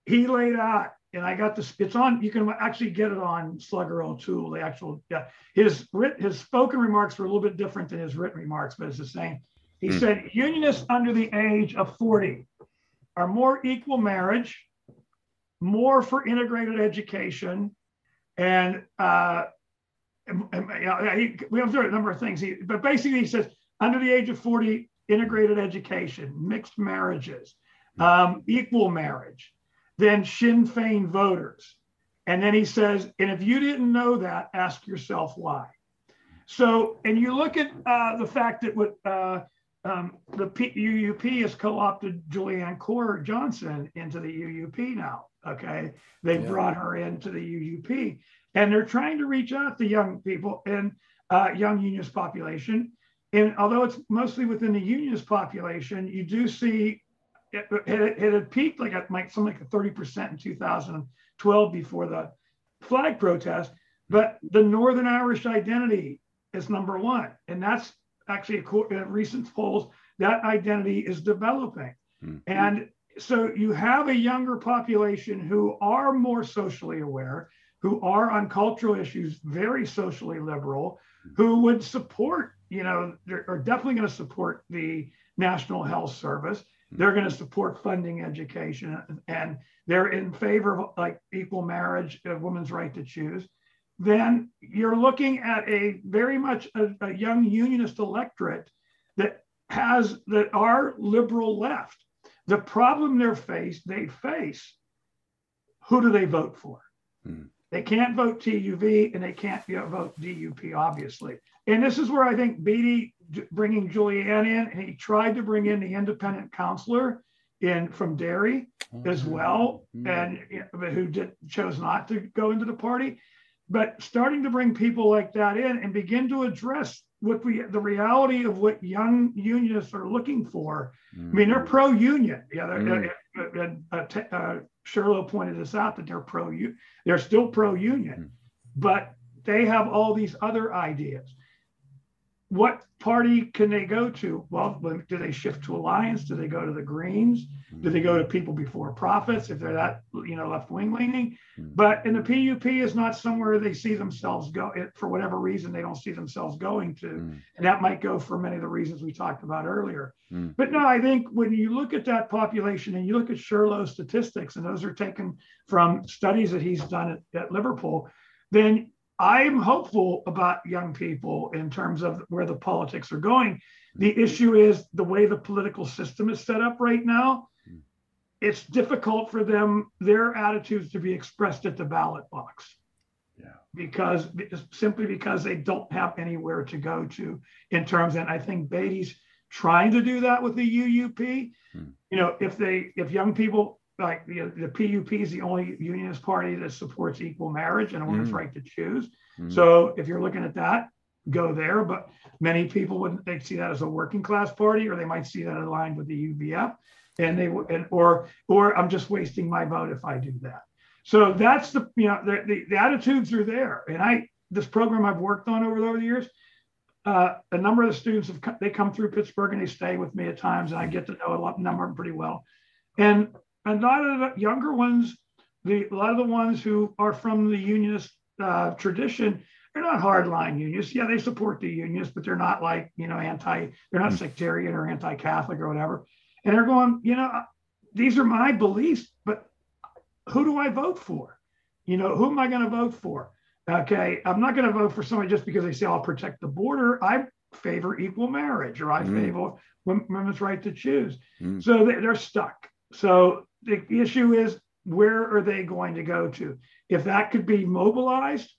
he laid out. And I got this. It's on. You can actually get it on Slugger O'Toole. The actual, yeah. His writ, his spoken remarks were a little bit different than his written remarks, but it's the same he mm. said unionists under the age of 40 are more equal marriage, more for integrated education, and uh, he, we have a number of things. He, but basically, he says under the age of 40, integrated education, mixed marriages, um, equal marriage, then Sinn Féin voters. And then he says, and if you didn't know that, ask yourself why. So, and you look at uh, the fact that what uh, um, the P- UUP has co-opted Julie-Anne Corr Johnston into the UUP now. Okay, they yeah. brought her into the UUP, and they're trying to reach out to young people and uh, young unionist population. And although it's mostly within the unionist population, you do see it, it, it had peaked like at like something like 30% in 2012 before the flag protest. But the Northern Irish identity is number one, and that's actually in recent polls, that identity is developing. Mm-hmm. And so you have a younger population who are more socially aware, who are on cultural issues very socially liberal, who would support, you know, are definitely going to support the National Health Service. Hmm. They're going to support funding education and they're in favor of like equal marriage, a women's right to choose then you're looking at a very much a, a young unionist electorate that has that are liberal left. The problem they're faced, they face, who do they vote for? Hmm. They can't vote TUV and they can't you know, vote DUP, obviously. And this is where I think Beattie bringing Julie-Anne in, and he tried to bring in the independent counselor in from Derry oh, as well, hmm. and who did chose not to go into the party but starting to bring people like that in and begin to address what we the reality of what young unionists are looking for. Mm. I mean, they're mm. pro-union. Yeah, mm. and, uh, uh, Shirlow pointed this out that they're pro. They're still pro-union, mm. but they have all these other ideas. What party can they go to? Well, do they shift to Alliance? Do they go to the Greens? Do they go to people before profits if they're that you know left wing leaning? Hmm. But in the PUP is not somewhere they see themselves go for whatever reason they don't see themselves going to, mm. and that might go for many of the reasons we talked about earlier. Mm. But no, I think when you look at that population and you look at Shirlow's statistics, and those are taken from studies that he's done at, at Liverpool, then I'm hopeful about young people in terms of where the politics are going. The hmm. issue is the way the political system is set up right now it's difficult for them their attitudes to be expressed at the ballot box yeah because simply because they don't have anywhere to go to in terms and i think Beattie's trying to do that with the uup hmm. you know if they if young people like the, the pup is the only unionist party that supports equal marriage and a woman's hmm. right to choose hmm. so if you're looking at that go there but many people would they see that as a working class party or they might see that aligned with the uvf and they and or or I'm just wasting my vote if I do that. So that's the you know the, the, the attitudes are there, and I this program I've worked on over, over the years. Uh, a number of the students have they come through Pittsburgh and they stay with me at times, and I get to know a lot, number of them pretty well. And a lot of the younger ones, the a lot of the ones who are from the unionist uh, tradition, they're not hardline unionists. Yeah, they support the unionists, but they're not like you know anti. They're not sectarian or anti-Catholic or whatever. And they're going, you know, these are my beliefs, but who do I vote for? You know, who am I going to vote for? Okay, I'm not going to vote for somebody just because they say I'll protect the border. I favor equal marriage or I mm. favor women's right to choose. Mm. So they're stuck. So the issue is where are they going to go to? If that could be mobilized,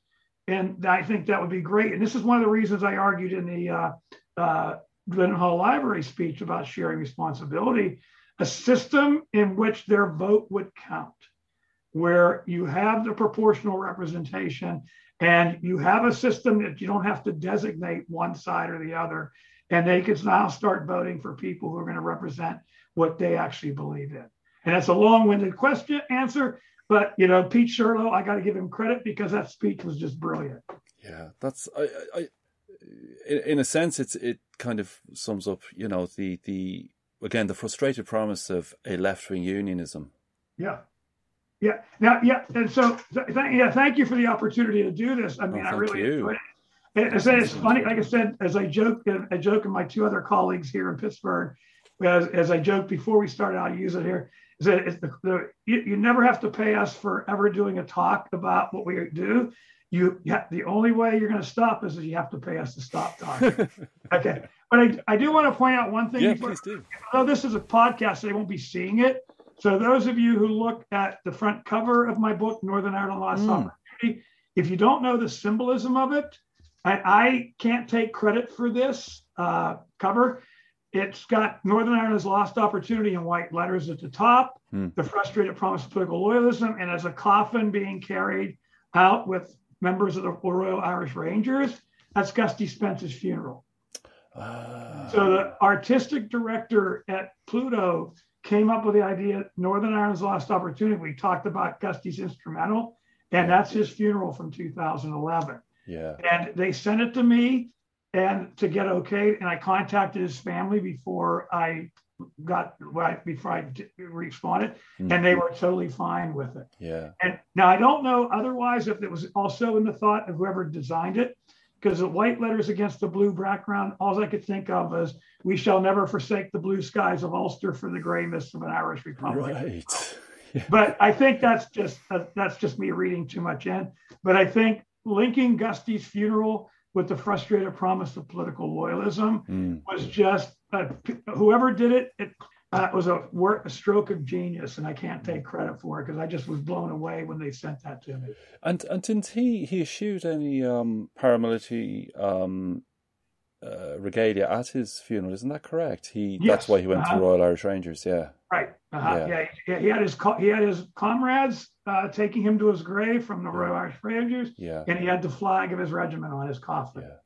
and I think that would be great. And this is one of the reasons I argued in the uh, uh, Linen Hall Library speech about sharing responsibility, a system in which their vote would count, where you have the proportional representation and you have a system that you don't have to designate one side or the other. And they can now start voting for people who are going to represent what they actually believe in. And that's a long-winded question answer, but you know, Pete Shirlow, I got to give him credit because that speech was just brilliant. Yeah, that's I, I, in, in a sense, it's it kind of sums up, you know, the the again the frustrated promise of a left-wing unionism. Yeah, yeah. Now, yeah, and so th- yeah, thank you for the opportunity to do this. I oh, mean, oh, I really you. enjoyed it. I said it's funny. Like I said, as I joke, I joke, and my two other colleagues here in Pittsburgh, as, as I joked before we started, I'll use it here. Is that it's the, the you, you, never have to pay us for ever doing a talk about what we do. You, you have, the only way you're going to stop is you have to pay us to stop talking. okay, but I, I do want to point out one thing. Yeah, before, please do. Although this is a podcast, they won't be seeing it. So those of you who look at the front cover of my book, Northern Ireland Lost mm. Opportunity, if you don't know the symbolism of it, I, I can't take credit for this uh, cover. It's got Northern Ireland's lost opportunity in white letters at the top, mm. the frustrated promise of political loyalism, and as a coffin being carried out with members of the Royal Irish Rangers, that's Gusty Spence's funeral. Uh. So the artistic director at Pluto came up with the idea Northern Ireland's lost opportunity. We talked about Gusty's instrumental, and that's his funeral from 2011. Yeah. And they sent it to me and to get okay. And I contacted his family before I got right before I responded, mm-hmm. and they were totally fine with it. Yeah. And now I don't know otherwise if it was also in the thought of whoever designed it, because the white letters against the blue background, all I could think of is "We shall never forsake the blue skies of Ulster for the gray mists of an Irish republic." Right. Yeah. But I think that's just uh, that's just me reading too much in. But I think linking Gusty's funeral with the frustrated promise of political loyalism mm. was just uh, whoever did it. It uh, was a work, a stroke of genius, and I can't take credit for it because I just was blown away when they sent that to me. And and didn't he he eschewed any um, paramilitary um, uh, regalia at his funeral? Isn't that correct? He yes. that's why he went uh-huh. to Royal Irish Rangers. Yeah. Right. Uh-huh. Yeah. yeah. He had his he had his comrades uh, taking him to his grave from the Royal Irish Rangers. Yeah. And he had the flag of his regiment on his coffin. Yeah.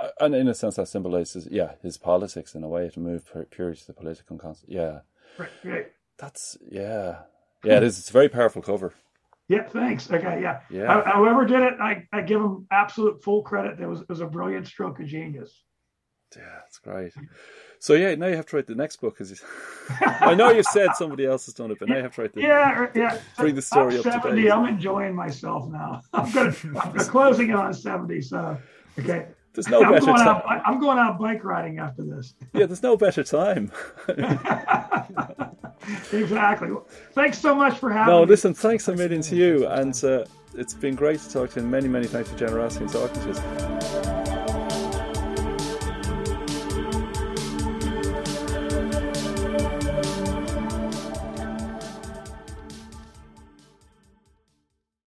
Uh, and in a sense, that symbolizes, yeah, his politics in a way to move purely to the political concept. Yeah. Right. right. That's yeah, yeah. It is. It's a very powerful cover. Yeah. Thanks. Okay. Yeah. Yeah. However did it, I, I give him absolute full credit. There was it was a brilliant stroke of genius. Yeah, that's great. So yeah, now you have to write the next book. Because I know you've said somebody else has done it, but now you have to write the yeah, yeah. Bring the story I'm up 70, to date. I'm enjoying myself now. I'm gonna I'm closing it on seventy. So okay. There's no I'm better going time. Out, I'm going out bike riding after this. Yeah, there's no better time. exactly. Thanks so much for having no, me. No, listen, thanks a million to you. And uh, it's been great to talk to you. And many, many thanks for generosity and talking to us.